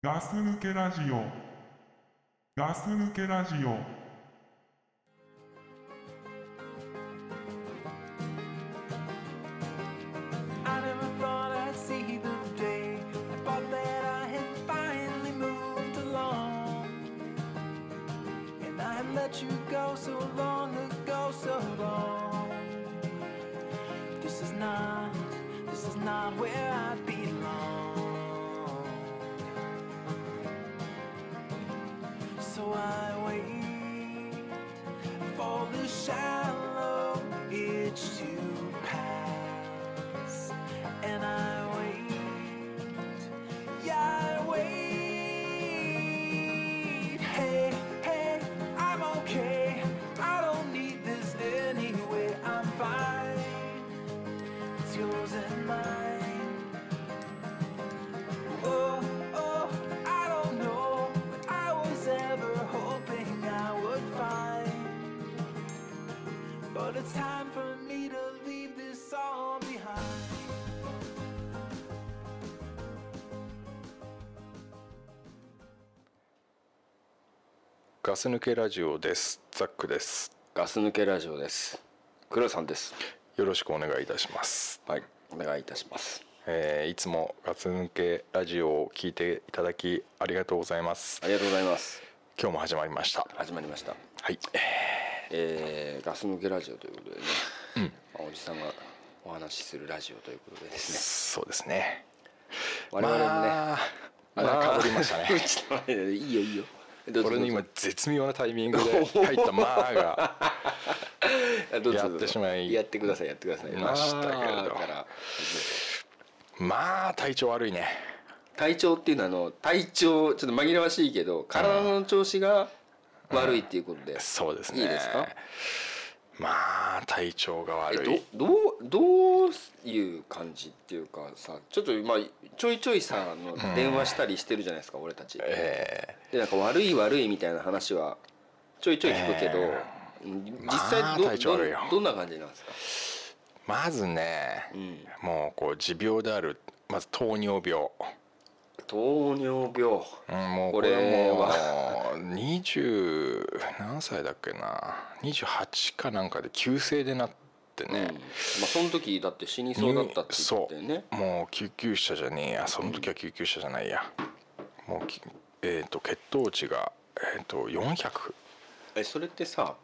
ガス抜けラジオ。ガス抜けラジオ。Shallow itch to pass. And I ガス抜けラジオです。ザックです。ガス抜けラジオです。黒さんです。よろしくお願いいたします、はいお願いいたします。えーいつもガス抜けラジオを聞いていただきありがとうございます。ありがとうございます。今日も始まりました。始まりました。はい。えー、ガス抜けラジオということでね、まあおじさんがお話しするラジオということでですね。そうですね。我々もね、まあまあかぶりましたね。いいよいいよどうぞ。これの今絶妙なタイミングで入った 「まあ」がやってしまいやってくださいやってください。ましたけれど。まあ体調悪いね。体調っていうのはあの体調ちょっと紛らわしいけど体の調子が悪いっていうことで、そうですね。いいですか？まあ体調がえ悪い。どどうどういう感じっていうかさちょっとまあちょいちょいさあの電話したりしてるじゃないですか、俺たち。えでなんか悪い悪いみたいな話はちょいちょい聞くけど、えうん。実ま際あど,、体調悪いよ。どどんな感じなんですか？ーまずね、ん。もうこう持病であるまず糖尿病糖尿病。うんもうこれは。う20何歳だっけな。28かなんかで急性でなってうん。ね、まあその時だって死にそうだったって言ってね。もう救急車じゃねえや。その時は救急車じゃないや、もうきえー、と血糖値が、えー、と400、えそれってさ、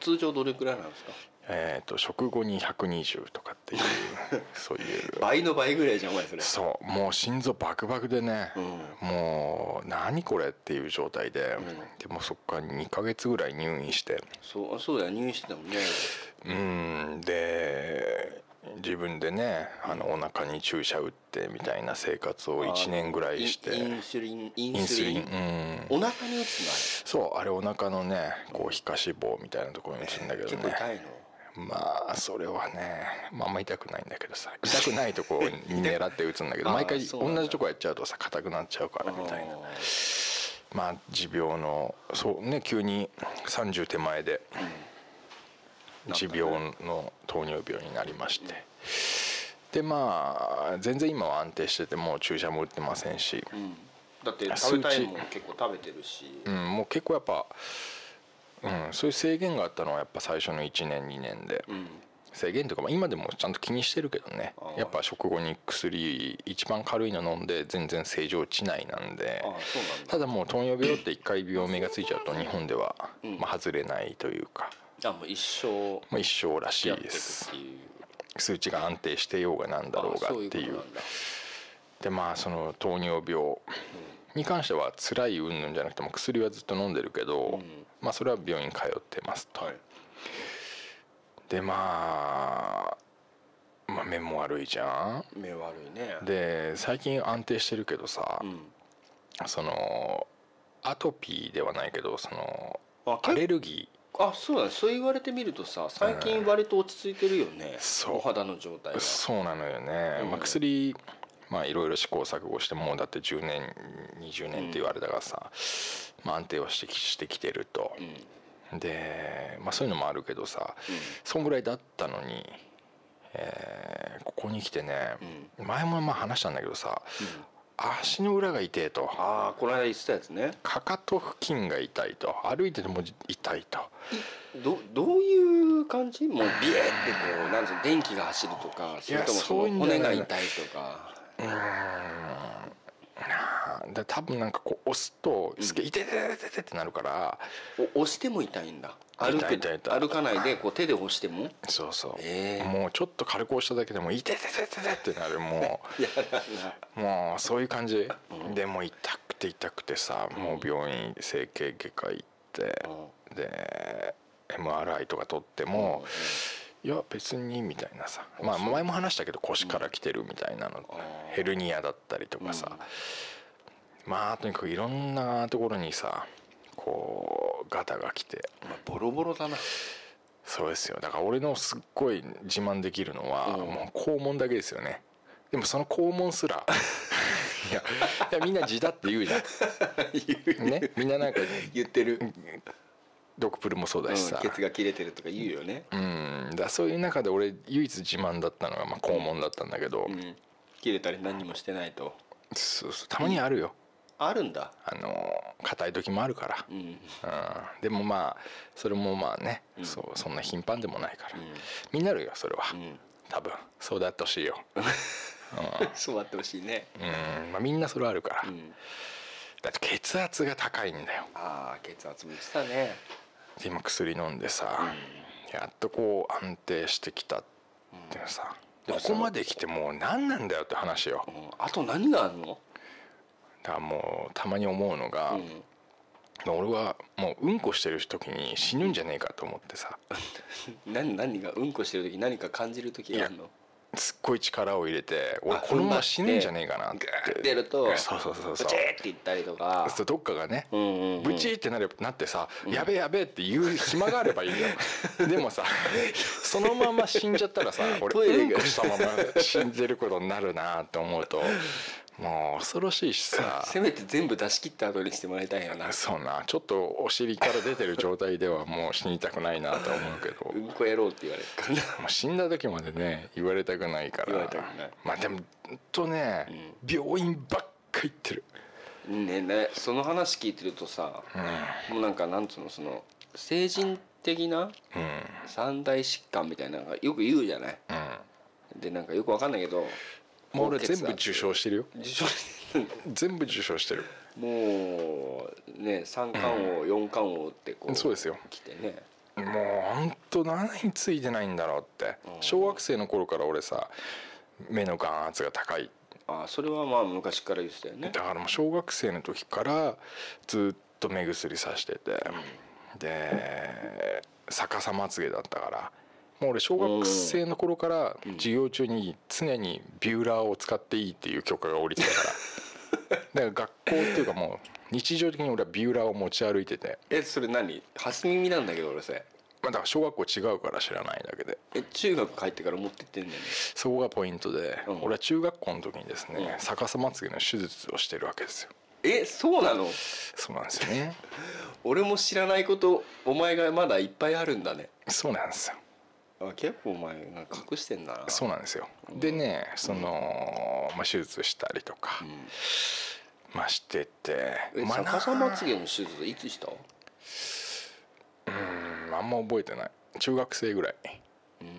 通常どれくらいなんですか？えー、と食後に120とかっていう そういう。倍の倍ぐらいじゃんお前それ。そうもう心臓バクバクでね、もう何これっていう状態で、でもそっから2ヶ月ぐらい入院して。そうそうだよ入院してたもんね。うんで自分でねあのお腹に注射打ってみたいな生活を1年ぐらいして。インスリンイインスリンうん。お腹に打つのそうあれお腹のねこう皮下脂肪みたいなところに打つんだけあれどね結構痛いの？まあそれはねまああんま痛くないんだけどさ痛くないとこに狙って打つんだけど 毎回同じとこやっちゃうとさ硬くなっちゃうからみたいな。あまあ持病のそうね急に30手前で持病の糖尿病になりまして。でまあ全然今は安定しててもう注射も打ってませんし、ーうん。だって食べたいもん結構食べてるし。うん、もう結構やっぱ、うん、そういう制限があったのはやっぱ最初の1年2年で、うん。制限というか、まあ、今でもちゃんと気にしてるけどね。やっぱ食後に薬一番軽いの飲んで全然正常値内なんで。ただもう糖尿病って一回病名がついちゃうと日本では、うん。まあ、外れないというか、あもう一生まあ、一生らしいです。数値が安定してようがなんだろうがっていう。でまあその糖尿病に関しては辛い云々じゃなくても薬はずっと飲んでるけど、ん。まあそれは病院通ってますと、はい。でまあ、まあ目も悪いじゃん。目悪いね。で最近安定してるけどさ、うん。そのアトピーではないけどそのあアレルギあそうだね。そう言われてみるとさ最近割と落ち着いてるよね。そう。お肌の状態そうなのよね、うん。まあ、薬まあいろいろ試行錯誤してもうだって10年20年って言われたからさ、まあ、安定はしてきしてきてると、で、まあ、そういうのもあるけどさ、そんぐらいだったのに、えーここに来てね、前もまあ話したんだけどさ、足の裏が痛いと。ああこの間言ってたやつね。かかと付近が痛いと。歩いてても痛いと。どどういう感じ？もうビエってこうなんつうの電気が走るとかそれとも骨が痛いとかうーんで多分なんかこう押すとすげえ痛い痛い痛いってなるから。お押しても痛いんだ。歩く痛い痛い。痛い歩かないでこう手で押しても。そうそう、ええもうちょっと軽く押しただけでも痛い痛い痛い痛いってなるもい やだうもうそういう感じ、でもう痛くて痛くてさもう病院整形外科行って、で MRI とか取っても、いや別にみたいなさ。まあ前も話したけど腰から来てるみたいなの、ヘルニアだったりとかさ、まあとにかくいろんなところにさこうガタが来て。まあボロボロだな。そうですよ。だから俺のすっごい自慢できるのは、うん。もう肛門だけですよね。でもその肛門すら。いやみんな字だって言うじゃん。ねみんななんか言ってる、ドクプルもそうだしさ、うんケツが切れてるとか言うよね、うん。だそういう中で俺唯一自慢だったのがまあ肛門だったんだけど、うん、切れたり何もしてないと。そうそうたまにあるよ。あるんだ。あの硬い時もあるから、うん。うん、でもまあそれもまあね、うん。そうそんな頻繁でもないから、うん。みんなあるよそれは、うん。多分。そうであってほしいよ、そうあってほしいね。うん。まあ、みんなそれはあるから、うん。だって血圧が高いんだよ。ああ血圧も言ってたね。で今薬飲んでさ、やっとこう安定してきたっていうさ、ここまで来てもう何なんだよって話よ。うん。あと何があるの？だからもうたまに思うのが、うん。俺はもううんこしてる時に死ぬんじゃねえかと思ってさ。何何が？うんこしてる時何か感じる時があるの？すっごい力を入れて俺あこのまま死ぬんじゃねえかなって。やると そうそうそうそう。ブチーって言ったりとか。そうどっかがね、うんうんうん。ブチーってなればなってさ、やべえやべえって言う暇があればいいよ でもさそのまま死んじゃったらさ俺うんこしたまま死んでることになるなって思うともう恐ろしいしさ。せめて全部出し切った後にしてもらいたいよな。そうな。ちょっとお尻から出てる状態ではもう死にたくないなと思うけど。うんこやろうって言われる。からなもう死んだ時までね言われたくないから。言われたくない。まあでもほんとね、病院ばっか行ってる。ねねその話聞いてるとさ、もうなんかなんつうのその成人的なうん。三大疾患みたいなのがよく言うじゃない。うん。でなんかよくわかんないけどもう俺全部受賞してるよ。受賞全部受賞してる。もうね三冠王、四冠王ってこうそうですよ。来てね。もうほんと何についてないんだろうって。小学生の頃から俺さ目の眼圧が高い。あそれはまあ昔から言ってたよね。だからもう小学生の時からずっと目薬さしてて、で逆さまつげだったからもう俺小学生の頃から授業中に常にビューラーを使っていいっていう許可が下りてたから。だから学校っていうかもう日常的に俺はビューラーを持ち歩いてて、えそれ何？初耳なんだけど俺それ。まあ、だから小学校違うから知らないだけでえ中学帰ってから持ってってんだよね。そこがポイントで、うん。俺は中学校の時にですね、うん。逆さまつげの手術をしてるわけですよ。えそうなの？そうなんですよね。俺も知らないことお前がまだいっぱいあるんだね。そうなんですよ。あ結構お前隠してんだな。そうなんですよ。でねその、まあ、手術したりとか、まあしてて。えまあ逆さまつげの手術いつした？うんあんま覚えてない。中学生ぐらい。うん。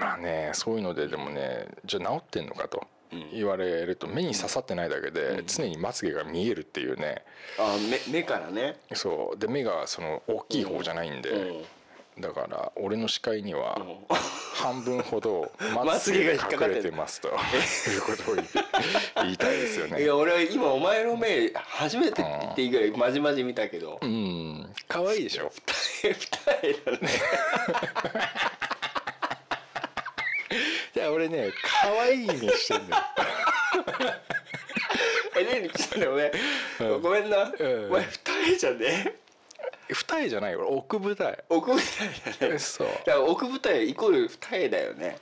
まあねそういうのででもねじゃあ治ってんのかと言われると目に刺さってないだけで常にまつげが見えるっていうね。あ目目からね。そう。で目がその大きい方じゃないんで、うんだから俺の視界にはん。半分ほどままつげがつげが引っかかってる。隠れてますということを言いたいですよね。いや俺は今お前の目初めてっていいぐらいまじまじ見たけど。うん。可愛いでしょ？二重だね。いや俺ね可愛いにしてんだよ。え何ちょっとねうん。ごめんな。うん。お前二重じゃね？二重じゃない俺奥二重。奥二重だね。そう。だから奥二重イコール二重だよね。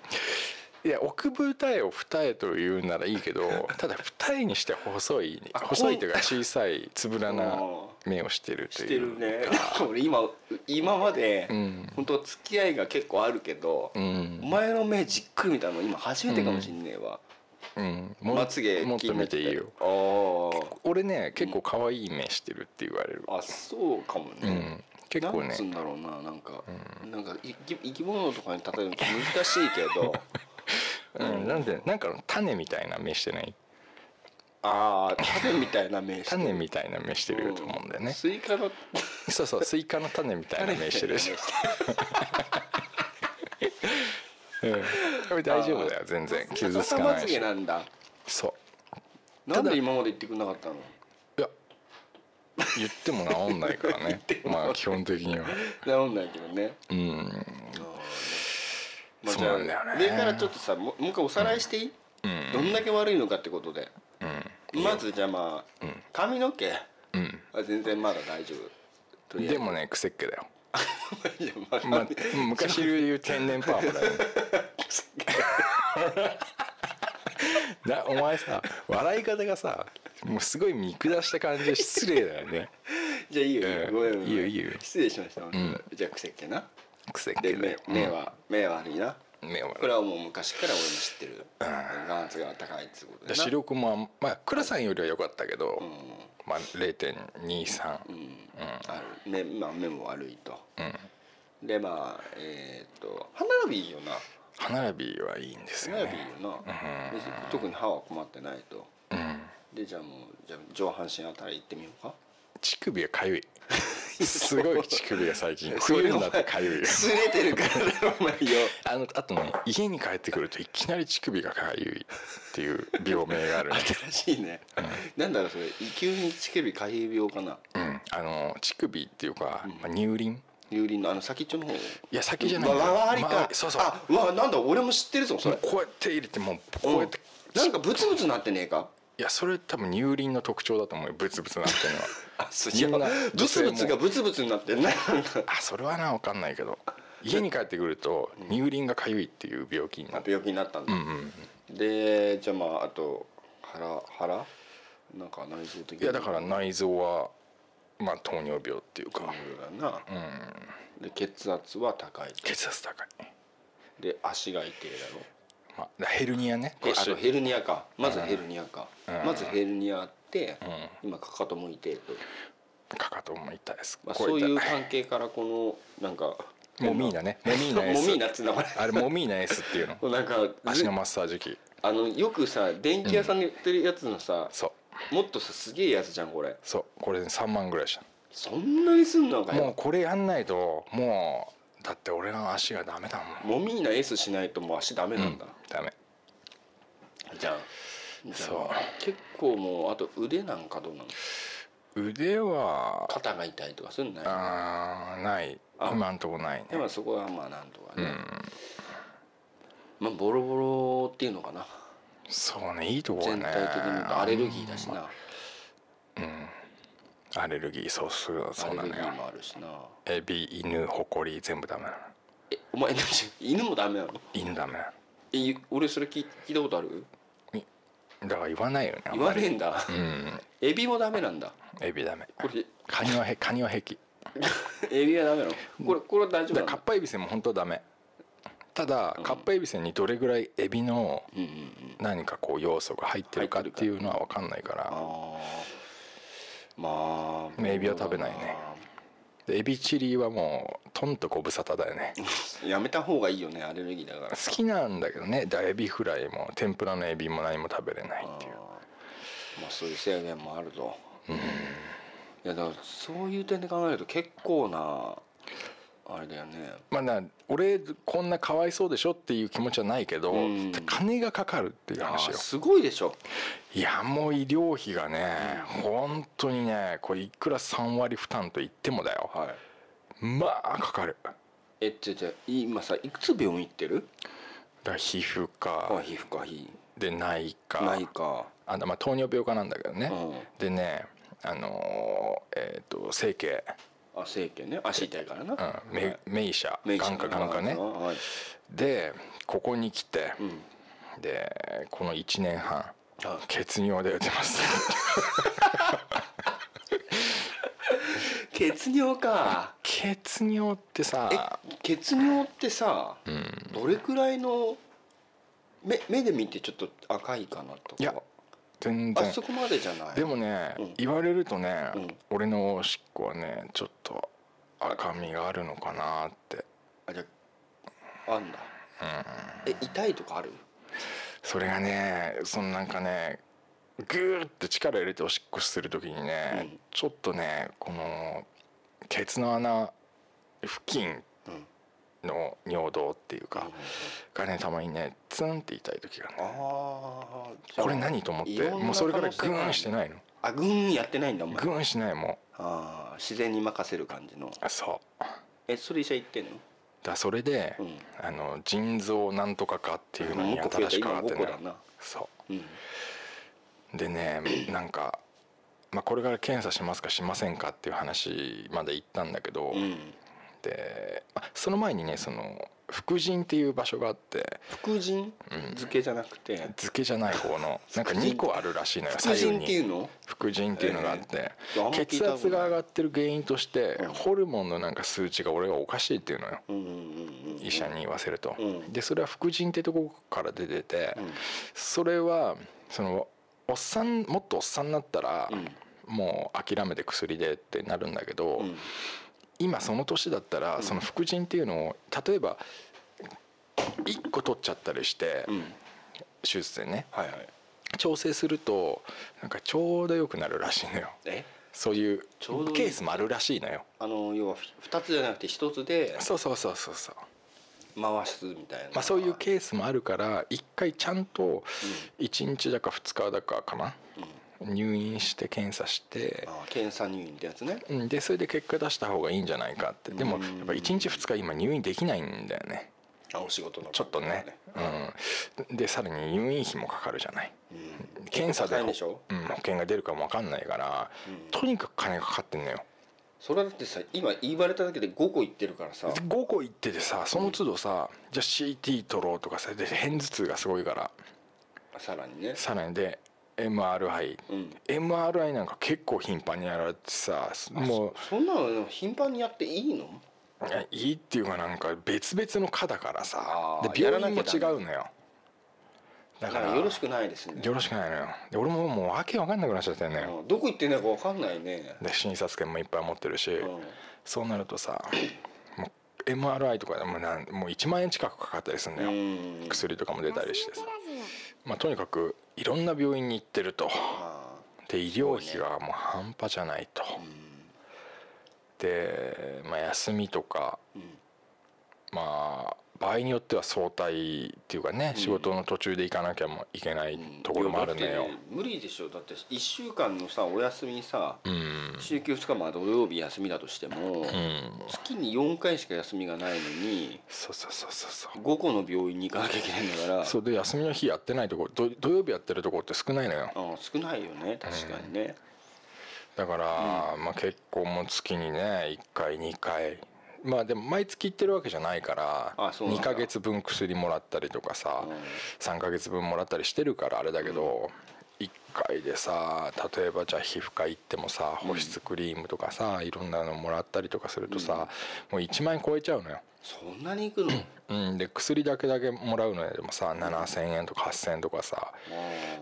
いや奥二重を二重と言うならいいけど ただ二重にして細いあ細いというか小さいつぶらな目をしてるとしていうるね。俺今今までうん。本当付き合いが結構あるけどうん。お前の目じっくり見たの今初めてかもしんねえわうん。もまつげもっと見ていいよ。気になって俺ね結構可愛い目してるって言われる。あーあそうかもね、うん。結構ね。なんつうんだろうな。なんか、なんか生き生き物とかに例えるの難しいけど。うん、なんでなんか種みたいな目してない？ああ種みたいな目してる。種みたいな目してると思うんだよね、スイカの。そうそうスイカの種みたいな目してるし、うん、大丈夫だよ全然。傷つかないし。げなんだそう。なんで今まで言ってくれなかったの？いや言っても治んないからね。まあ基本的には。治んないけどね。うん。まあそうなんだよね。上からちょっとさももう一回おさらいしていい、うん。どんだけ悪いのかってことで。うん。まずじゃあまあ、髪の毛？うん。は全然まだ大丈夫。でもね癖っ気だよ、いやまあまあ、昔で言う天然パーマだよお前さ笑い方がさもうすごい見下した感じで失礼だよね。じゃあいいよ、うん。ごめんごめん。いいよいいよ。失礼しました、ん。じゃあ癖っ気な。癖っ気で目目は、目は悪いなこれはもう昔から俺も知ってる。眼圧が高いってことでな。視力もまあ倉さんよりは良かったけど、うん。まあ0.23うん。ある。目,、まあ、目も悪いと、でまあえっ、と歯並びいいよな。歯並びはいいんです歯よ並びいいよねな、で特に歯は困ってないと。うん。でじゃあもうじゃあ上半身あたり行ってみようか。乳首がかゆいすごい乳首が最近冬になってかゆいよ。すれてるからだろお前よ。あのあとね家に帰ってくるといきなり乳首がかゆいっていう病名があるね新しいね、なんだろうそれ。急に乳首かゆい病かな。うん。あの乳首っていうか、まあ、乳輪？乳輪のあの先っちょの方。いいや先じゃない。わわりか、まあそうそう。あうわなんだ俺も知ってるぞそれ。こうやって入れてもうこうやって、なんかブツブツなってねえか？いやそれ多分乳輪の特徴だと思うよ。ブツブツなってるのはあそみんなブツブツがブツブツになってんね あそれはな分かんないけど家に帰ってくると乳輪がかゆいっていう病気になって病気になったんだ、うんうんでじゃあまああと腹腹？なんか内臓的いやだから内臓はまあ糖尿病っていうか。だな、で血圧は高い血圧高い。で足が痛いだろ？まあ、ヘルニアね。えあ腰。とヘルニアか。まずヘルニアか、うん。まずヘルニアあって、今かかとも痛いと、かかとも痛いです、まあ、こそういう痛関係からこのなんかモミーナね。モミーナモミーナっつうんだこれあれモミーナ S っていうの。なんか足のマッサージ機。あのよくさ電気屋さんで売ってるやつのさ、そう。もっとさすげえやつじゃんこれ。そう。これ3万ぐらいした。そんなにすんのかもうよこれやんないともうだって俺の足がダメだもん。もみーな S しないともう足ダメなんだ、ダメ。じゃあじゃそう。あ結構もうあと腕なんかどうなの腕は肩が痛いとかそういうのない？あーない。あ今んとこないね。でもそこはまあなんとかね、まあボロボロっていうのかな。そうねいいとこはね。全体的にアレルギーだしな。アレルギーそうそうアそうなのよ。レルギーもあるしな。エビ犬ホコリ全部ダメなの。えお前何犬もダメなの？犬ダメ。なのえ俺それ聞いたことある？だから言わないよね言わねえんだ、うんエビもダメなんだ。エビダメ。これカニはへカニは平気。エビはダメなの？これこれは大丈夫からカッパエビセンも本当はダメ。ただ、カッパエビセンにどれぐらいエビの何かこう要素が入ってるかっていうのは分かんないから。まあエビは食べないね。でエビチリはもうとんとご無沙汰だよね。やめた方がいいよねアレルギーだから。好きなんだけどね。エビフライも天ぷらのエビも何も食べれないっていう。まあそういう制限もあると、いやだからそういう点で考えると結構なあれだよね。まあな俺こんなかわいそうでしょっていう気持ちはないけど、うん。金がかかるっていうあ話よ。すごいでしょ。いやもう医療費がね、本当にねこれいくら3割負担と言ってもだよ。はい。まあかかる。えじゃあじゃあ今さいくつ病院行ってる？ら皮膚あ科皮膚科皮で内科。ないかあまあ糖尿病科なんだけどね、うん。でねあのーえっ、と整形、あ整形ね。足痛いからな、うん、メメイシャ。メイ眼科眼科ね。はい。でここに来て、うん。でこの1年半あ血尿で打てます。血尿か。血尿ってさえ血尿ってさ、どれくらいの目目で見てちょっと赤いかなとか。いや全然。あそこまでじゃない。でもね、うん。言われるとね、うん。俺のおしっこはねちょっと赤みがあるのかなって。あじゃああんだ。え痛いとかある？それがねそのなんかねグーって力入れておしっこする時にね、うん。ちょっとねこのケツの穴付近うんの尿道っていうか、がねたまにねツンって痛い時があるああこれ何と思ってもうそれからグーンしてないの。あグーンやってないんだお前。グーンしないもあー自然に任せる感じの。うそう。えそれ医者言ってんの？だからそれで、うん。あの腎臓なんとかかっていうのに新しく変わってねそう。ん。うでね なんか、まあ、これから検査しますかしませんかっていう話まで行ったんだけど、うんであその前にねその副腎っていう場所があって副腎漬けじゃなくて？漬けじゃない方のなんか2個あるらしいのよ左右に。っていうの？副腎っていうのがあって、えー血圧が上がってる原因として、うんホルモンのなんか数値が俺がおかしいっていうのよ、うんうんうん医者に言わせると、うん。でそれは副腎ってとこから出てて、うん。それはそのおっさんもっとおっさんになったら、うん。もう諦めて薬でってなるんだけど、うん今その年だったら、その副腎っていうのを例えば1個取っちゃったりして、うん。手術でねはいはい。調整するとなんかちょうどよくなるらしいのよ。え？そういうケースもあるらしいのよ。あの要は2つじゃなくて1つでそうそうそうそうそう。回すみたいな。まあそういうケースもあるから一回ちゃんと1日だか2日だかかな入院して検査してあ検査入院ってやつね。うんでそれで結果出した方がいいんじゃないかって。でもやっぱ1日2日今入院できないんだよね。あお仕事のちょっとね。うん。でさらに入院費もかかるじゃない。うん。検査でうん、保険が出るかも分かんないから、うん。とにかく金がかかってんのよ。それだってさ今言われただけで5個言ってるからさ。5個行っててさその都度さ、じゃあ CT 取ろうとかさで片頭痛がすごいから。さらにね。さらにで MRI、うん。MRI なんか結構頻繁にやられてさもそんなの頻繁にやっていいの？ういやいいっていうかなんか別々の科だからさ。で病院も違うのよ。だだかかららよろしくないですね。よろしくないのよ。で俺ももう訳分かんなくなっちゃってんのよ。うんどこ行ってんのか分かんないね。で診察券もいっぱい持ってるし、うん。そうなるとさ MRI とかでもなんもう1万円近くかかったりするんだよ、うん。薬とかも出たりしてさ、まあ、とにかくいろんな病院に行ってると。あで医療費がもう半端じゃないと、で、まあ、休みとかーうん。まあ場合によっては早退っていうかね、仕事の途中で行かなきゃもいけないところもあるんだよ。いやだって無理でしょ。だって1週間のさお休みさうん。週休2日まあ土曜日休みだとしても、うん。月に4回しか休みがないのにそうそうそうそうそう。5個の病院に行かなきゃいけないんだから。そうで休みの日やってないとこ土土曜日やってるとこって少ないのよ。あ少ないよね。確かにね、だから、まあ結構もう月にね1回2回まあでも毎月行ってるわけじゃないから2あそうなんだ。ヶ月分薬もらったりとかさ、うん。3ヶ月分もらったりしてるからあれだけど、1回でさ例えばじゃあ皮膚科行ってもさ保湿クリームとかさ、いろんなのもらったりとかするとさ、もう1万円超えちゃうのよ。そんなに行くの？うん、で薬だけだけもらうのでもさ7,000円とか8,000円とかさ。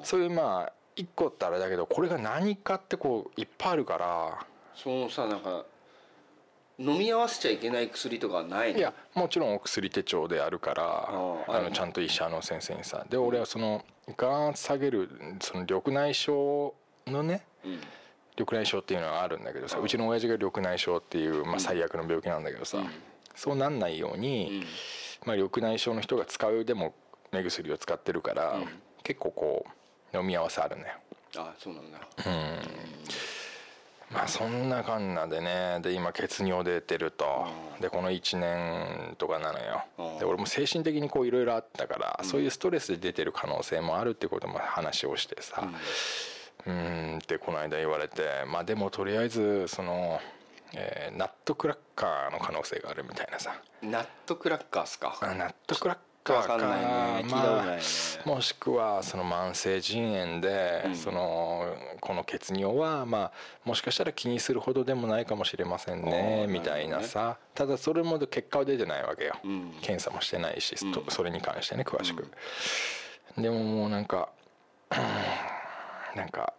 そういうまあ1個ってあれだけどこれが何かってこういっぱいあるから。そのさなんか飲み合わせちゃいけない薬とかはないの？いやもちろんお薬手帳であるからあのちゃんと医者の先生にさで俺はその眼圧下げるその緑内障のねうん。緑内障っていうのはあるんだけどさうちの親父が緑内障っていう、まあ、最悪の病気なんだけどさ、うん。そうなんないように、うん。まあ、緑内障の人が使うでも目薬を使ってるから、うん。結構こう飲み合わせあるのよ。あそうなんだまあそんなかんなでねで今血尿出てると。うん。でこの1年とかなのよ。うん。で俺も精神的にこういろいろあったからそういうストレスで出てる可能性もあるってことも話をしてさ。うーんってこの間言われてまあでもとりあえずそのえーナットクラッカーの可能性があるみたいなさ。ナットクラッカーっすか？あナットクラッカーわかんないね。聞いたことないね。もしくはその慢性腎炎で、うん。そのこの血尿はまあもしかしたら気にするほどでもないかもしれませんねみたいなさ。ただそれも結果は出てないわけよ、うん。検査もしてないし、うん。とそれに関してね詳しく、でももうなんか なんか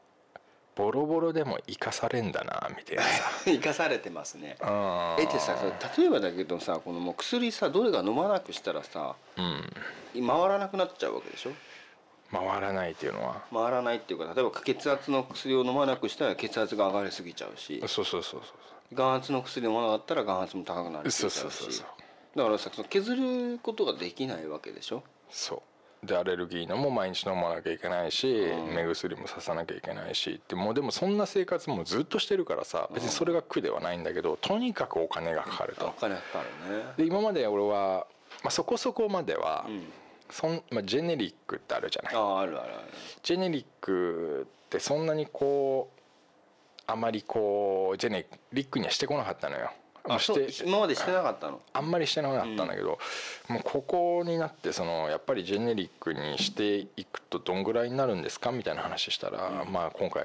ボロボロでも生かされんだなみたいなさ。生かされてますね。うんえってさ例えばだけどさこのもう薬さどれが飲まなくしたらさうん。回らなくなっちゃうわけでしょ？回らないっていうのは。回らないっていうか例えば血圧の薬を飲まなくしたら血圧が上がりすぎちゃうしそうそうそう眼圧の薬飲まなかったら眼圧も高くなりすそうそうそうそう。だからさ削ることができないわけでしょ？そうでアレルギーのも毎日飲まなきゃいけないし、うん。目薬もささなきゃいけないしってもうでもそんな生活もずっとしてるからさ別にそれが苦ではないんだけどとにかくお金がかかると。お金かかるね。で今まで俺は、まあ、そこそこまでは、うん。そんまあ、ジェネリックってあるじゃない？あああるあるある。ジェネリックってそんなにこうあまりこうジェネリックにはしてこなかったのよあそう今までしてなかったの。あんまりしてなかったんだけど、もうここになってそのやっぱりジェネリックにしていくとどんぐらいになるんですかみたいな話したら、まあ今回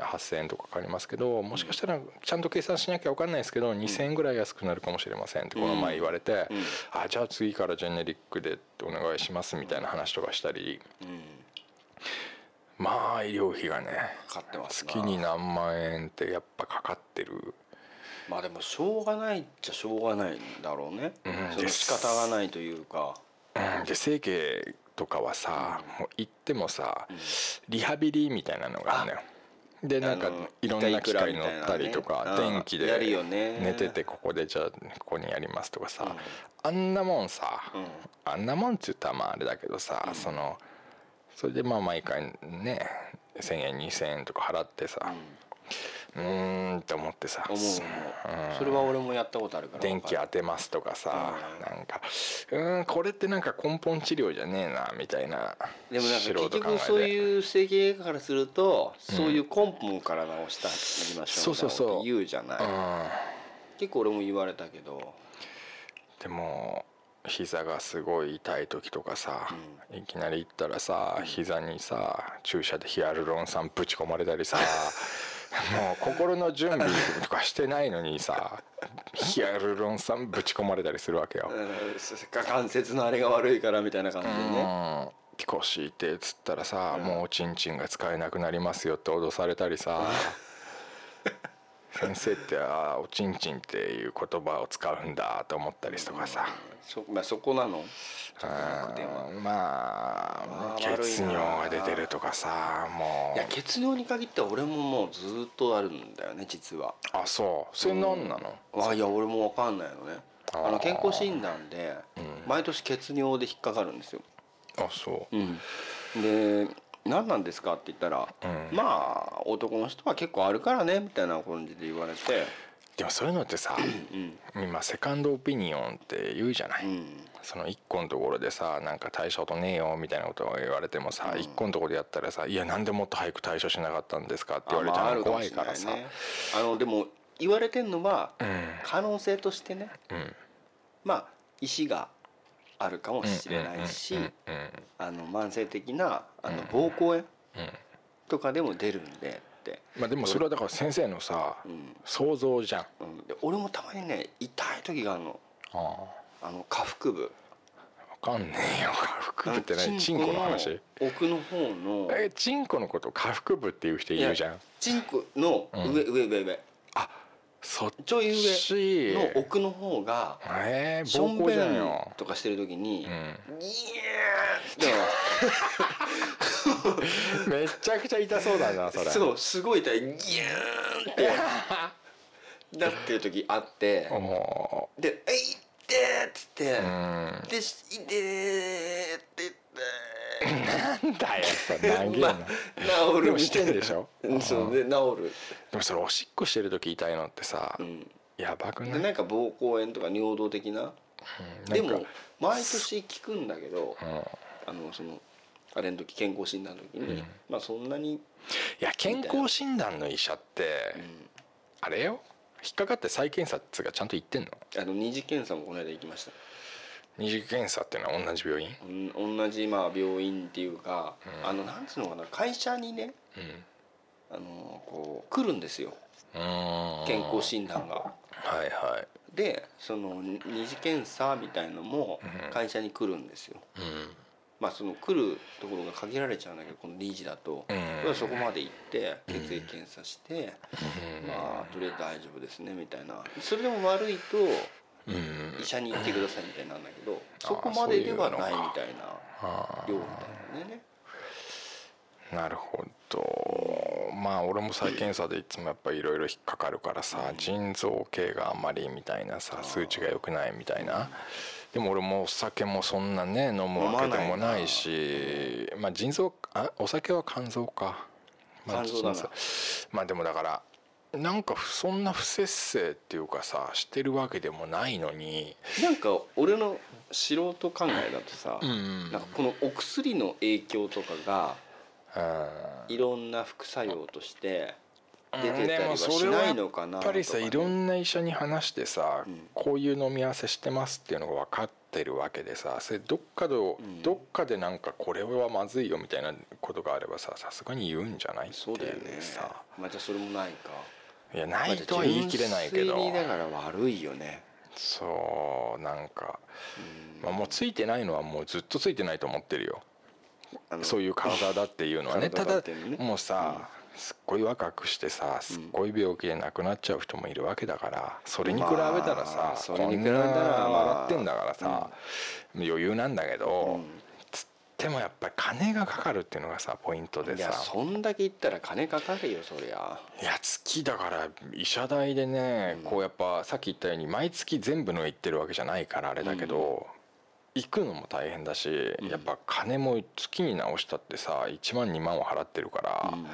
8,000円とかかかりますけどもしかしたらちゃんと計算しなきゃ分かんないですけど2,000円ぐらい安くなるかもしれませんってこの前言われて、うん。あじゃあ次からジェネリックでお願いしますみたいな話とかしたり。うん。まあ医療費がね月に何万円ってやっぱかかってる。まあでもしょうがないっちゃしょうがないんだろうね、うん。その仕方がないというか。うん。で整形とかはさ、もう行ってもさ、リハビリみたいなのがあるのよ。でなんかいろんな機械乗ったりとか、電気で寝ててここでじゃあここにやりますとかさ、あんなもんさ、うん。あんなもんっつったらまああれだけどさ、そのそれでまあ毎回ね1,000円2,000円とか払ってさうーんって思ってさ。思うそれは俺もやったことあるから電気当てますとかさ、なんかうーんこれってなんか根本治療じゃねえなみたいなでもなんか結局そういう整形外科からすると、そういう根本から直したりましょうそうそうそう。言うじゃない、うん。結構俺も言われたけど。でも膝がすごい痛い時とかさ、いきなり行ったらさ膝にさ注射でヒアルロン酸ぶち込まれたりさ もう心の準備とかしてないのにさヒアルロン酸ぶち込まれたりするわけよ。関節のあれが悪いからみたいな感じでね、うん。ピコシーってっつったらさ、もうおちんちんが使えなくなりますよって脅されたりさ 先生ってあーおちんちんっていう言葉を使うんだと思ったりとかさ、そ,、まあ、そこなの？まあ血尿が出てるとかさもいうや血尿に限っては俺ももうずっとあるんだよね実はあそうそれ何なの、あいや俺も分かんないのねあの健康診断で毎年血尿で引っかかるんですよ、あそうで何なんですか？って言ったら、うん。まあ男の人は結構あるからねみたいな感じで言われて。でもそういうのってさ、今セカンドオピニオンって言うじゃない、うん。その1個のところでさなんか対処とねえよみたいなことを言われてもさ、1個のところでやったらさ「いやなんでもっと早く対処しなかったんですか?」って言われちゃうの怖いからさ、あね。あのでも言われてんのは、うん。可能性としてね。うん。まあ石があるかもしれないし、慢性的なあの膀胱炎とかでも出るんでって、まあでもそれはだから先生のさ、ん想像じゃんうん、俺もたまにね痛い時があるのあの下腹部分かんねえよ下腹部って何チンコの話奥の方のえチンコのこと下腹部っていう人いるじゃんチンコの上、上上上そっちょいち上の奥の方がえー、しょんとかしてる時に、ん。ギャーって。めちゃくちゃ痛そうだなそれ。そうすごい痛い。ギューンって。なってる時あって。もで「えいって!」っつって。ううん「でしいてー」って言ってなんだよ。それ長えな、まあ治るしてんでしょうん。そうで治る。でもそれおしっこしてる時痛いのってさ、ん。やばくない？でなんか膀胱炎とか尿道的な？うん。でも毎年聞くんだけどうん。あのそのあれの時健康診断の時にまあそんなにいや健康診断の医者って、あれよ？引っかかって再検査っつうかちゃんと言ってんの？あの二次検査もこの間行きました二次検査っていうのは同じ病院？うん同じまあ病院っていうかあのなんつうのかな会社にねあのこう来るんですよ。うん。健康診断が。はいはい。でその二次検査みたいのも会社に来るんですよ。まあその来るところが限られちゃうんだけどこの理事だと、うん。そこまで行って血液検査して、まあとりあえず大丈夫ですねみたいな。それでも悪いとうん医者に行ってくださいみたいになるんだけどそこまでではないみたいなあ量みたいなね。ーなるほど。まあ俺も再検査でいつもやっぱいろいろ引っかかるからさ、腎臓系があんまりみたいなさ数値が良くないみたいな。でも俺もお酒もそんなね飲むわけでもないしまあ腎臓あお酒は肝臓か、まあ、まあでもだからなんかそんな不節制っていうかさしてるわけでもないのに。なんか俺の素人考えだとさ、んなんかこのお薬の影響とかがうん。いろんな副作用として出てたりはしないのかなぱりさとかねいろんな医者に話してさ、うん。こういう飲み合わせしてますっていうのが分かってるわけでさそれどっかで、ん。どっかでなんかこれはまずいよみたいなことがあればささすがに言うんじゃない？ってそうだよね。いうさ。まあじゃあそれもないかいやないとは言い切れないけど。だから悪いよね。そうなんか、うん。まあ、もうついてないのはもうずっとついてないと思ってるよ。そういう体だっていうのはね。ただ体だっていうのねもうさ、すっごい若くしてさすっごい病気で亡くなっちゃう人もいるわけだからそれに比べたらさ、まあそれに比べたら笑ってんだからさ、余裕なんだけど、うんつってもやっぱり金がかかるっていうのがさポイントでいやさそんだけ言ったら金かかるよそりゃ。いや月だから医者代でね、こうやっぱさっき言ったように毎月全部の行ってるわけじゃないからあれだけど、行くのも大変だし、ん。やっぱ金も月に直したってさ1万2万は払ってるから、うん。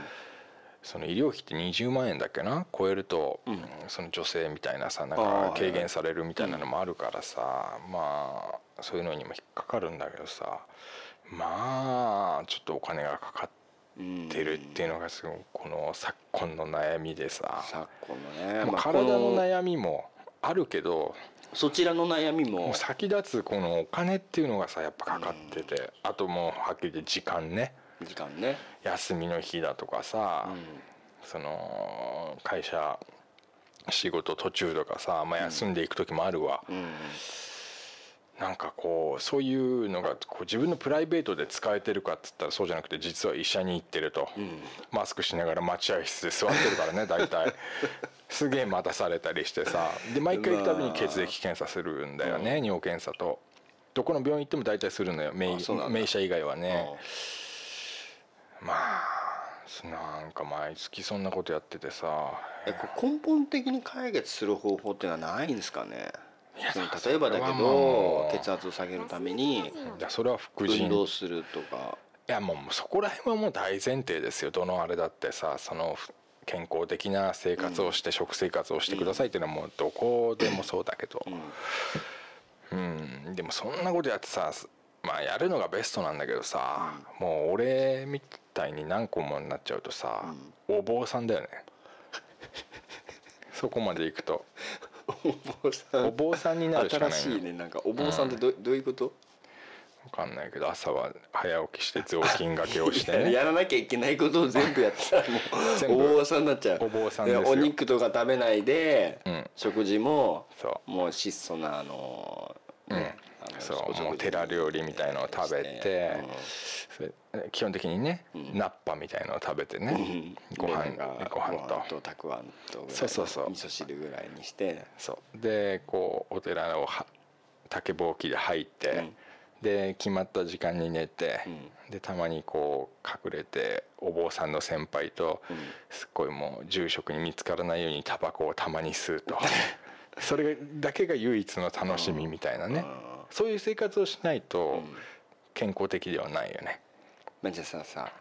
その医療費って20万円だっけな？超えると、うん。その女性みたいなさなんか軽減されるみたいなのもあるからさ、まあそういうのにも引っかかるんだけどさまあちょっとお金がかかうんってるっていうのがすごいこの昨今の悩みでさ、昨今のね、まあまあ体の悩みもあるけどそちらの悩みも。先立つこのお金っていうのがさやっぱかかってて、あともうはっきり言って時間ね。時間ね、休みの日だとかさ、うん。その会社仕事途中とかさ、まあ、休んでいく時もあるわ、うんなんかこうそういうのがこう自分のプライベートで使えてるかっつったらそうじゃなくて実は医者に行ってると、ん。マスクしながら待合室で座ってるからね大体。すげえ待たされたりしてさ。で毎回行くたびに血液検査するんだよね、尿検査と。どこの病院行っても大体するのよ名あそうなんだ。名車以外はね。うん。まあなんか毎月そんなことやっててさ。根本的に解決する方法っていうのはないんですかね？例えばだけど血圧を下げるためにいやそれは副腎運動するとか。いやもうそこら辺はもう大前提ですよ。どのあれだってさその健康的な生活をして、食生活をしてくださいっていうのはもうどこでもそうだけど。うん。うん、でもそんなことやってさまあやるのがベストなんだけどさ、もう俺みたいに何個もになっちゃうとさ、お坊さんだよね。そこまでいくとお坊さん。お坊さんになるしかない新しいねなんかお坊さんってど,、どういうこと？分かんないけど朝は早起きして雑巾がけをしてね。やらなきゃいけないことを全部やった。ら もうお坊さんになっちゃう。お坊さんですよ。お肉とか食べないで、うん。食事もそう。もう質素なあのね、あのそうもう寺料理みたいのを食べて基本的にね、ナッパみたいのを食べてね、うん。ご飯でなんかご飯と。とたくあんとそうそうそう。味噌汁ぐらいにして。そう。でこうお寺をは竹ぼうきで入って、うん。で決まった時間に寝て、うでたまにこう隠れてお坊さんの先輩と、うん。すっごいもう住職に見つからないようにタバコをたまに吸うと。それだけが唯一の楽しみみたいなね、そういう生活をしないと健康的ではないよね。まあじゃあささ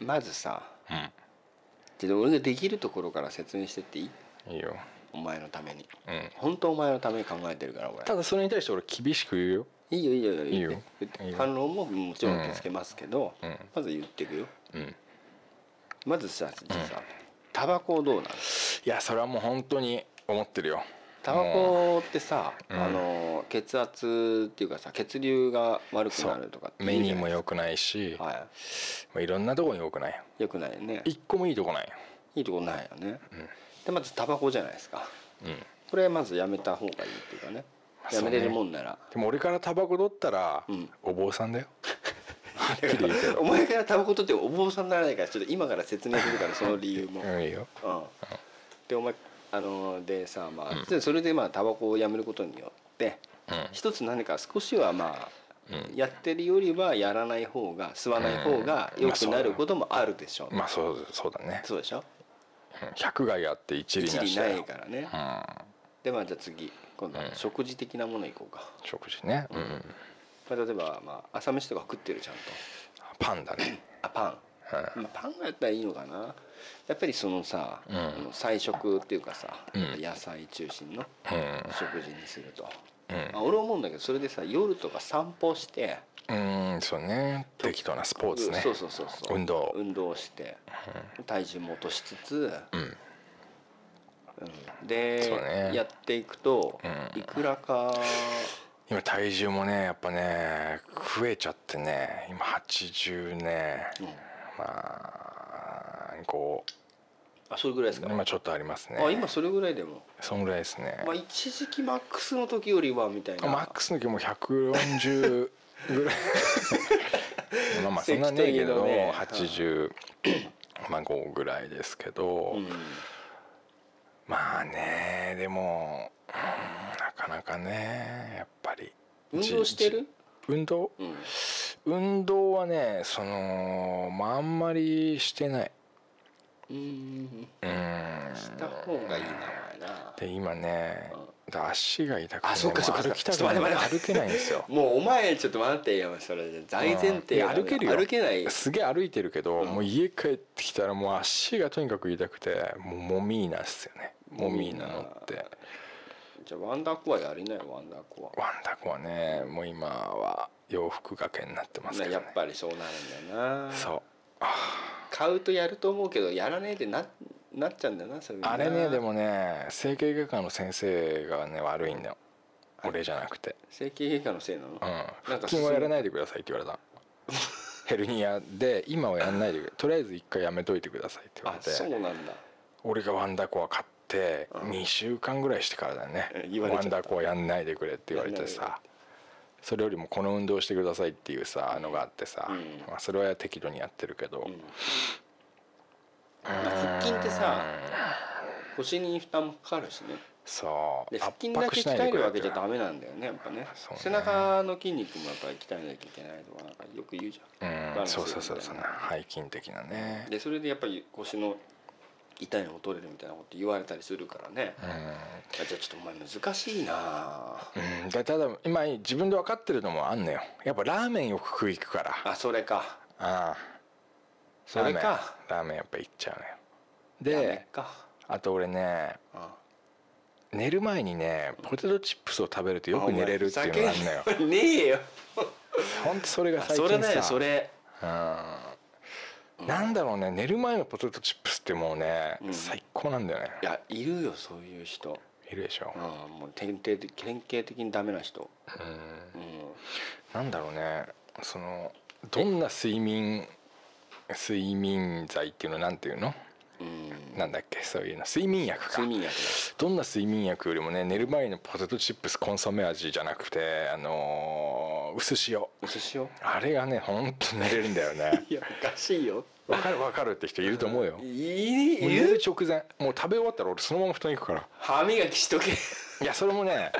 うん。まずさうん。じゃあ俺ができるところから説明してっていい？いいよ、お前のために。うん、本当お前のために考えてるから。俺。ただそれに対して俺厳しく言うよ。いいよいいよいいよ反論ももちろん受け付けますけど、うん。まず言っていくよ。うん。まずさじゃあさタバコどうなの？いやそれはもう本当に思ってるよタバコってさ、うん。あの血圧っていうかさ血流が悪くなるとか目にもよ良くないし、はまあ、いろんなとこに良くない。よくないよね。一個もいいとこない。よいいとこないよね、でまずタバコじゃないですか。うん。これまずやめた方がいいっていうかね。やめれるもんなら、でも俺からタバコ取ったら、うん。お坊さんだよ。お前からタバコ取ってお坊さんにならないからちょっと今から説明するからその理由も。うん。いいよ。うん、でお前あのでさまあ、でそれでまあタバコをやめることによって、うん。一つ何か少しはまあ、うん。やってるよりはやらない方が吸わない方が良くなることもあるでしょう、まあそうそうだね。そうでしょ？うん。百害あって一理なし。ないからね、うん。でまあじゃあ次今度は食事的なものいこうか、食事ね。うん。まあ、例えば、まあ、朝飯とか食ってる？ちゃんと。パンだね。あパン、うんまあ、パンがやったらいいのかな。やっぱりそのさ、うん。あの菜食っていうかさ、うん。野菜中心のうん。食事にすると、うん。まあ、俺思うんだけどそれでさ夜とか散歩してうんそうね。適当なスポーツね。そうそうそうそう。運動。運動して体重も落としつつ、うん。うん。で、ね。やっていくと、うん。いくらか。今体重もねやっぱね増えちゃってね今80ね。うんまあこあそれぐらいですか、う今ちょっとありますね。あ今それぐらいでも、そんぐらいですね。まあ、一時期マックスの時よりはみたいな。マックスの時も140ぐらい。まあまあそんなねえけどね。80まあ5ぐらいですけど、うん。まあねでもうんなかなかねやっぱり。運動してる？じ運動？うん運動はねそのまああんまりしてない。うん。うんした方がいいなお前な。で今ねだ足が痛くて、ね、あそっかそっかもう歩きたくちょっとない待って待って。歩けないんですよ。もうお前ちょっと待ってよそれ大前うん。い提な。のや歩けるよ。歩けない。すげえ歩いてるけど、うん。もう家帰ってきたらもう足がとにかく痛くてもうモミーナっすよね。モミーナ乗ってじゃあワンダーコアやりなよワンダーコワンダコはねもう今は洋服がけになってますけど、ね、アやっぱりそうなるんだよな。そう。買うとやると思うけどやらねえでななっちゃうんだよなそれあれねでもね整形外科の先生がね悪いんだよ。俺じゃなくて。整形外科のせいなの、うん。なん腹か筋はやらないでくださいって言われた ヘルニアで今はやんないでくとりあえず一回やめといてくださいって言わあれて。そうなんだ。俺がワンダーコア買ってうん。2週間ぐらいしてからだね。ワンダーコアやんないでくれって言われてさ。それよりもこの運動してくださいっていうさのがあってさ、うん。まあ、それは適度にやってるけど、腹筋ってさ腰に負担もかかるしね。そう。で腹筋だけ鍛えるわけじゃダメなんだよねやっぱね。ね。背中の筋肉もやっぱり鍛えなきゃいけないとかなんかよく言うじゃん、うんそうそうそうそう。背筋的なね。でそれでやっぱり腰の痛いのも取れるみたいなこと言われたりするからね、うん。あじゃあちょっとお前難しいな。うん、だただ今自分で分かってるのもあんのよ。やっぱラーメンよく食い行くから。ああそれか。あそれか。ラーメンラーメンやっぱ行っちゃうのよでか。あと俺ねあ寝る前にねポテトチップスを食べるとよく寝れるっていうのがあるのよ。ねえ よ。ほんとそれがあ最近さ。それだよそれ。うんなんだろうね寝る前のポテトチップスってもうね、うん。最高なんだよね。いやいるよそういう人。いるでしょ、うんもう典型的典型的にダメな人。うん。うん。なんだろうねそのどんな睡眠睡眠剤っていうのなんていうの？うんなんだっけ？そういうの。睡眠薬か。睡眠薬どんな睡眠薬よりもね寝る前のポテトチップスコンソメ味じゃなくてあのー薄塩。だお寿司をあれがねほんと寝れるんだよね。いやおかしいよ。わかるわかるって人いると思うよ。い寝いるる直前。もう食べ終わったら俺そのまま布団行くから。歯磨きしとけ。いやそれもね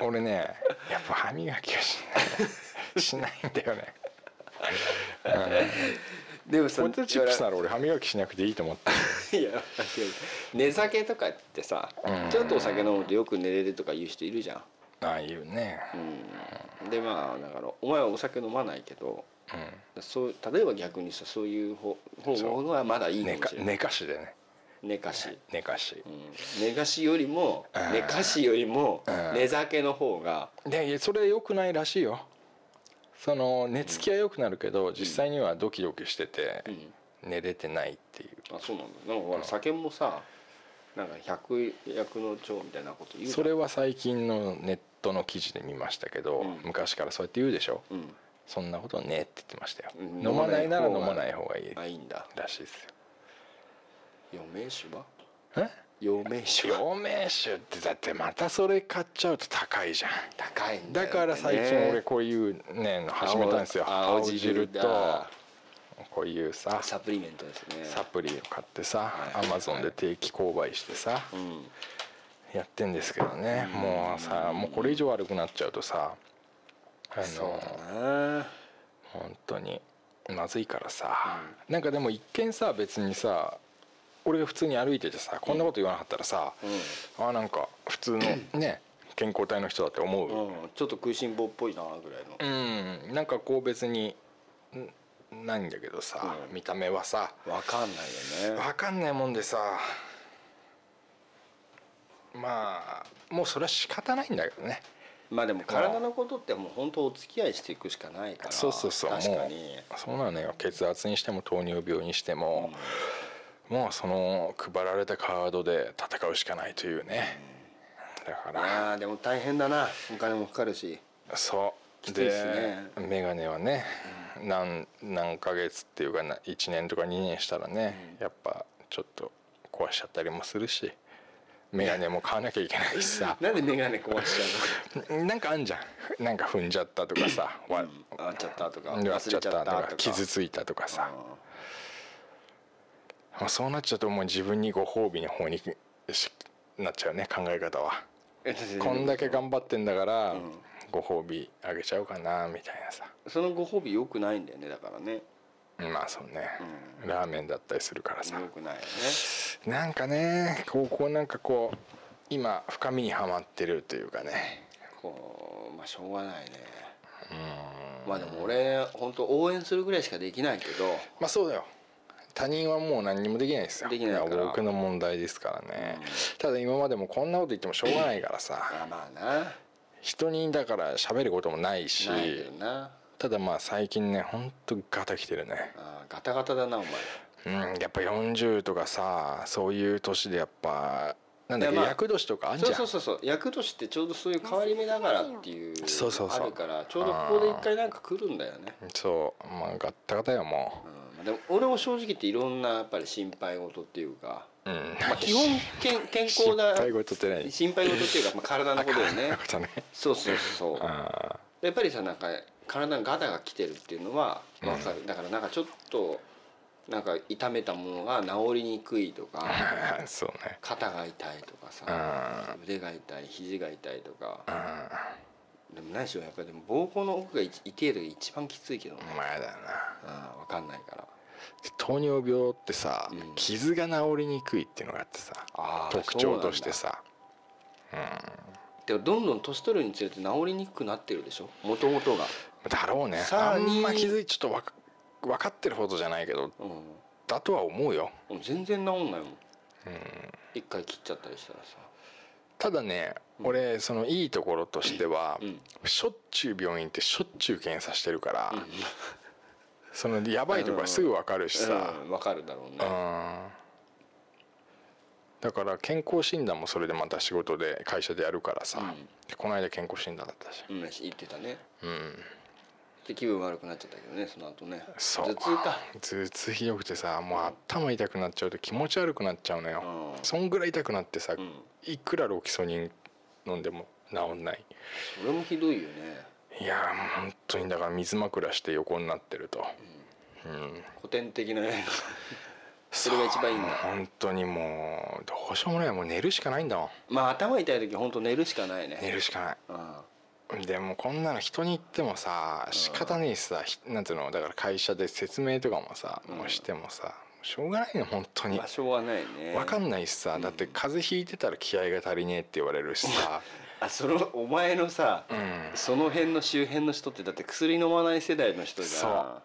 俺ねやっぱ歯磨きはしない。しないんだよね でもさポテトチップスなら俺歯磨きしなくていいと思って。いや寝酒とかってさ、うん。ちょっとお酒飲むとよく寝れるとか言う人いるじゃん、ああいうね。うん、でまあだからお前はお酒飲まないけどそう例えば逆にさそういう方法はまだいいか寝かもしれない。寝かしでね。寝かし、寝かし。うん、寝かしよりもうん。寝かしよりもうん。寝酒の方が。でいやそれ良くないらしいよその寝つきは良くなるけど、実際にはドキドキしててう、ん。寝れてないっていう。あそうなんだ。なん。か酒もさなんか百薬の長みたいなこと言うそれは最近のネットの記事で見ましたけど、うん。昔からそうやって言うでしょ？うん。そんなことねって言ってましたよ、うん。飲まないなら飲飲まないい方がいい。あいいんだ。らしいですよ。余命酒は？え？陽明酒は。陽明酒ってだってまたそれ買っちゃうと高いじゃん。高いんだよね。だから最近俺こういうねの始めたんですよ。青青汁とだこういうさサプリメントですね。サプリを買ってさはい。アマゾンで定期購買してさうん。やってんですけどね。もうさもうこれ以上悪くなっちゃうとさあそうの本当にまずいからさ、なんかでも一見さ別にさ俺が普通に歩いててさこんなこと言わなかったらさ、あなんか普通の ね健康体の人だって思う、うん、ちょっと食いしん坊っぽいなぐらいの。うん。なんかこう別にんないんだけどさ、うん。見た目はさ。わかんないよね。分かんないもんでさ。まあもうそれは仕方ないんだけどね。まあでも体のことってもう本当お付き合いしていくしかないから。そうそうそう。確かに。そうなのよ。血圧にしても糖尿病にしても、もうその配られたカードで戦うしかないというね、だから。ああでも大変だな。お金もかかるし。そう。きついっすね。眼鏡はね、何何ヶ月っていうかな1年とか2年したらね、やっぱちょっと壊しちゃったりもするし眼鏡も買わなきゃいけないしさ。なんで眼鏡壊しちゃ なんかあんじゃん。なんか踏んじゃったとかさわうのあっちゃったとか割っちゃったとか。傷ついたとかさ、うんまあ、そうなっちゃうともう自分にご褒美の方にしなっちゃうね考え方は。こんだけ頑張ってんだから、ん。ご褒美あげちゃおうかなみたいなさ。そのご褒美良くないんだよねだからね。まあそうね、ラーメンだったりするからさ。良くないよね。なんかねこうこうなんかこう今深みにはまってるというかね。こうまあしょうがないね。まあでも俺本当応援するぐらいしかできないけど。まあそうだよ他人はもう何にもできないですよ。できないから。や僕の問題ですからね、ただ今までもこんなこと言ってもしょうがないからさ。まあまあな。人にだから喋ることもないし。ないけどな。ただまあ最近ねほんとガタきてるね。ガタガタだなお前。うんやっぱ40とかさそういう年でやっぱなんだっけまあ厄年とかあんじゃん。そうそうそう役年ってちょうどそういう変わり目だからっていうそうそうそう。あるからちょうどここで一回なんか来るんだよね、そう。まあガッタガタよもうん、でも俺も正直言っていろんなやっぱり心配事っていうか、ううん。まあ、基本健健康な心配事って何？心配事っていうか、まあ、体のことだよね。そうそうそうあやっぱりさなんか体にガタが来てるっていうのは分かる、だからなんかちょっとなんか痛めたものが治りにくいとかあ そうね。肩が痛いとかさう腕が痛い肘が痛いとかうでも何しろやっぱりでも膀胱の奥が痛いのが一番きついけどね。ん前だよなあ分かんないから。糖尿病ってさ、うん。傷が治りにくいっていうのがあってさ特徴としてさ。でもどんどん年取るにつれて治りにくくなってるでしょ？もともとが。だろうね。あんま気づいちょっとわか分かってるほどじゃないけどうだとは思うよ。ん全然治んないもん。一回切っちゃったりしたらさ。ただね、俺そのいいところとしては、うん。しょっちゅう病院ってしょっちゅう検査してるから、そのやばいとこはすぐ分かるしさ、うん、分かるだろうね。うん。だから健康診断もそれでまた仕事で会社でやるからさ、この間健康診断だったし。うん。言ってたね。うん。で気分悪くなっちゃったけどねその後ね。頭痛か。頭痛ひどくてさもう頭痛くなっちゃうと気持ち悪くなっちゃうのよ、うん。そんぐらい痛くなってさ、うん。いくらロキソニン飲んでも治んない。それもひどいよね。いやー本当にだから水枕して横になってると、うん。古典的な それが一番いいんだ。本当にもうどうしようもない。もう寝るしかないんだもん。まあ頭痛い時本当寝るしかないね。寝るしかない。うん。でもこんなの人に言ってもさ仕方ねえしさひなんていうのだから会社で説明とかもさ、もうしてもさしょうがないの本当に。まあしょうがないね。分かんないしさだって風邪ひいてたら気合が足りねえって言われるしさ。あそのお前のさ、うん。その辺の周辺の人ってだって薬飲まない世代の人じゃ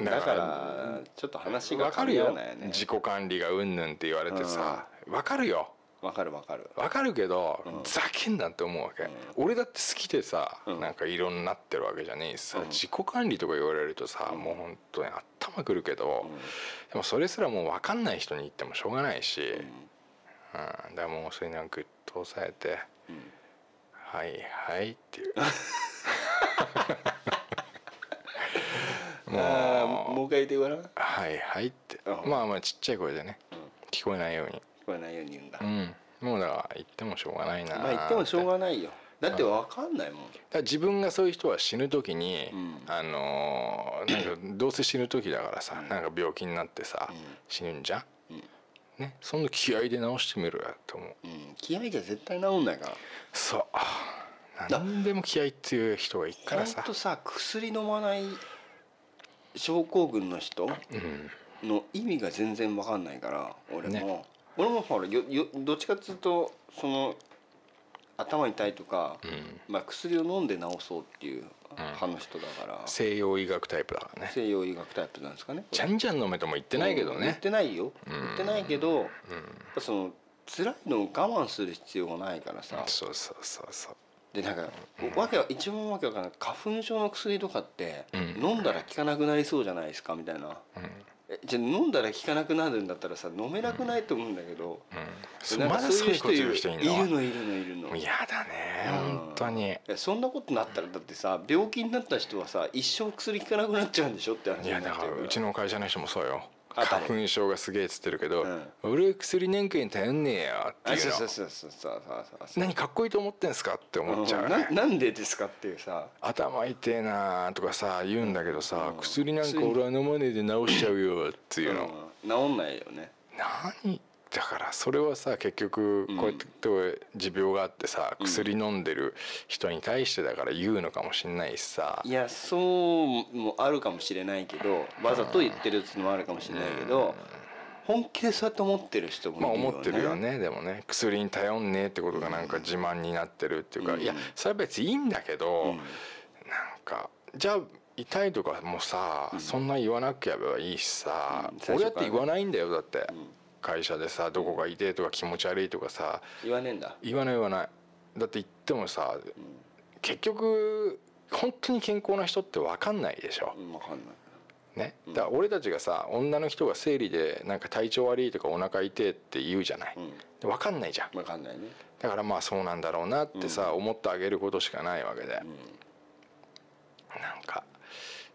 んだかちょっと話が分かるよ。ね。自己管理がうんぬんって言われてさ。分かるよわかるわかる。分かるけど、ざけんなって思うわけ、俺だって好きでさ、うん。なんか色になってるわけじゃねえしさ、うん。自己管理とか言われるとさ、もう本当に頭くるけど、でもそれすらもう分かんない人に言ってもしょうがないし、うん。だからもうそういうのをグッと押さえて「はいはい」っていう。もう。もう一回言ってごらん。はいはいって、うん。まあまあちっちゃい声でね、聞こえないようにこえないように言うんだ、うん。もうだから言ってもしょうがないなまあ言ってもしょうががないよ。だって分かんないもん。自分がそういう人は死ぬ時に、うん。あのーなんかどうせ死ぬ時だからさ、なんか病気になってさ、うん。死ぬんじゃん、うん。ね？その気合で治してみろよと思う。うん。気合じゃ絶対治んないから。そう。何でも気合っていう人がいっからさ。ほんとさ薬飲まない症候群の人うん。の意味が全然分かんないから俺も、ね俺もほらよよどっちかっつうとその頭痛いとか、うん。まあ、薬を飲んで治そうっていう派の人だから、西洋医学タイプだからね。西洋医学タイプなんですかねじゃんじゃん飲めとも言ってないけどうん言っねてないよ、うん。言ってないけどやっぱその辛いのを我慢する必要がないからさ。そうそうそうそう。でなんか、わけは一番わけわかんない花粉症の薬とかって、うん。飲んだら効かなくなりそうじゃないですかみたいな、えじゃあ飲んだら効かなくなるんだったらさ飲めなくないと思うんだけど、うん。なんかまだそういう人いる。の？いるのいるのいるの。嫌だねうん。本当に。そんなことになったらだってさ病気になった人はさ一生薬効かなくなっちゃうんでしょって話いやだからうちの会社の人もそうよ花粉症がすげえっつってるけどうん「俺薬年金頼んねえよ」ってあいうの。そうそうそうそうそうそうそう。何かっこいいと思ってんすかって思っちゃううんなんでですかっていうさ。頭痛えなとかさ言うんだけどさうん。薬なんか俺は飲まねえで治しちゃうよっていうの。うん。治んないよね。何だからそれはさ結局こうやって持病があってさうん。薬飲んでる人に対してだから言うのかもしんないしさ。いやそうもあるかもしれないけどわざと言ってるっていうのもあるかもしれないけど本気でそうやって思ってる人もいるまあよね思ってるよねでもね。薬に頼んねえってことがなんか自慢になってるっていうかうん。いやそれは別にいいんだけどうん。なんかじゃあ痛いとかもさそんな言わなければいいしさ俺だって言わないんだよだって。ん会社でさどこが痛いとか気持ち悪いとかさ言わねえんだ。言わない言わない。だって言ってもさ結局本当に健康な人って分かんないでしょ。うん分かんない。ね。だから俺たちがさ女の人が生理でなんか体調悪いとかお腹痛いって言うじゃない。うん。で分かんないじゃん。分かんないね。だからまあそうなんだろうなってさ思ってあげることしかないわけで。なんか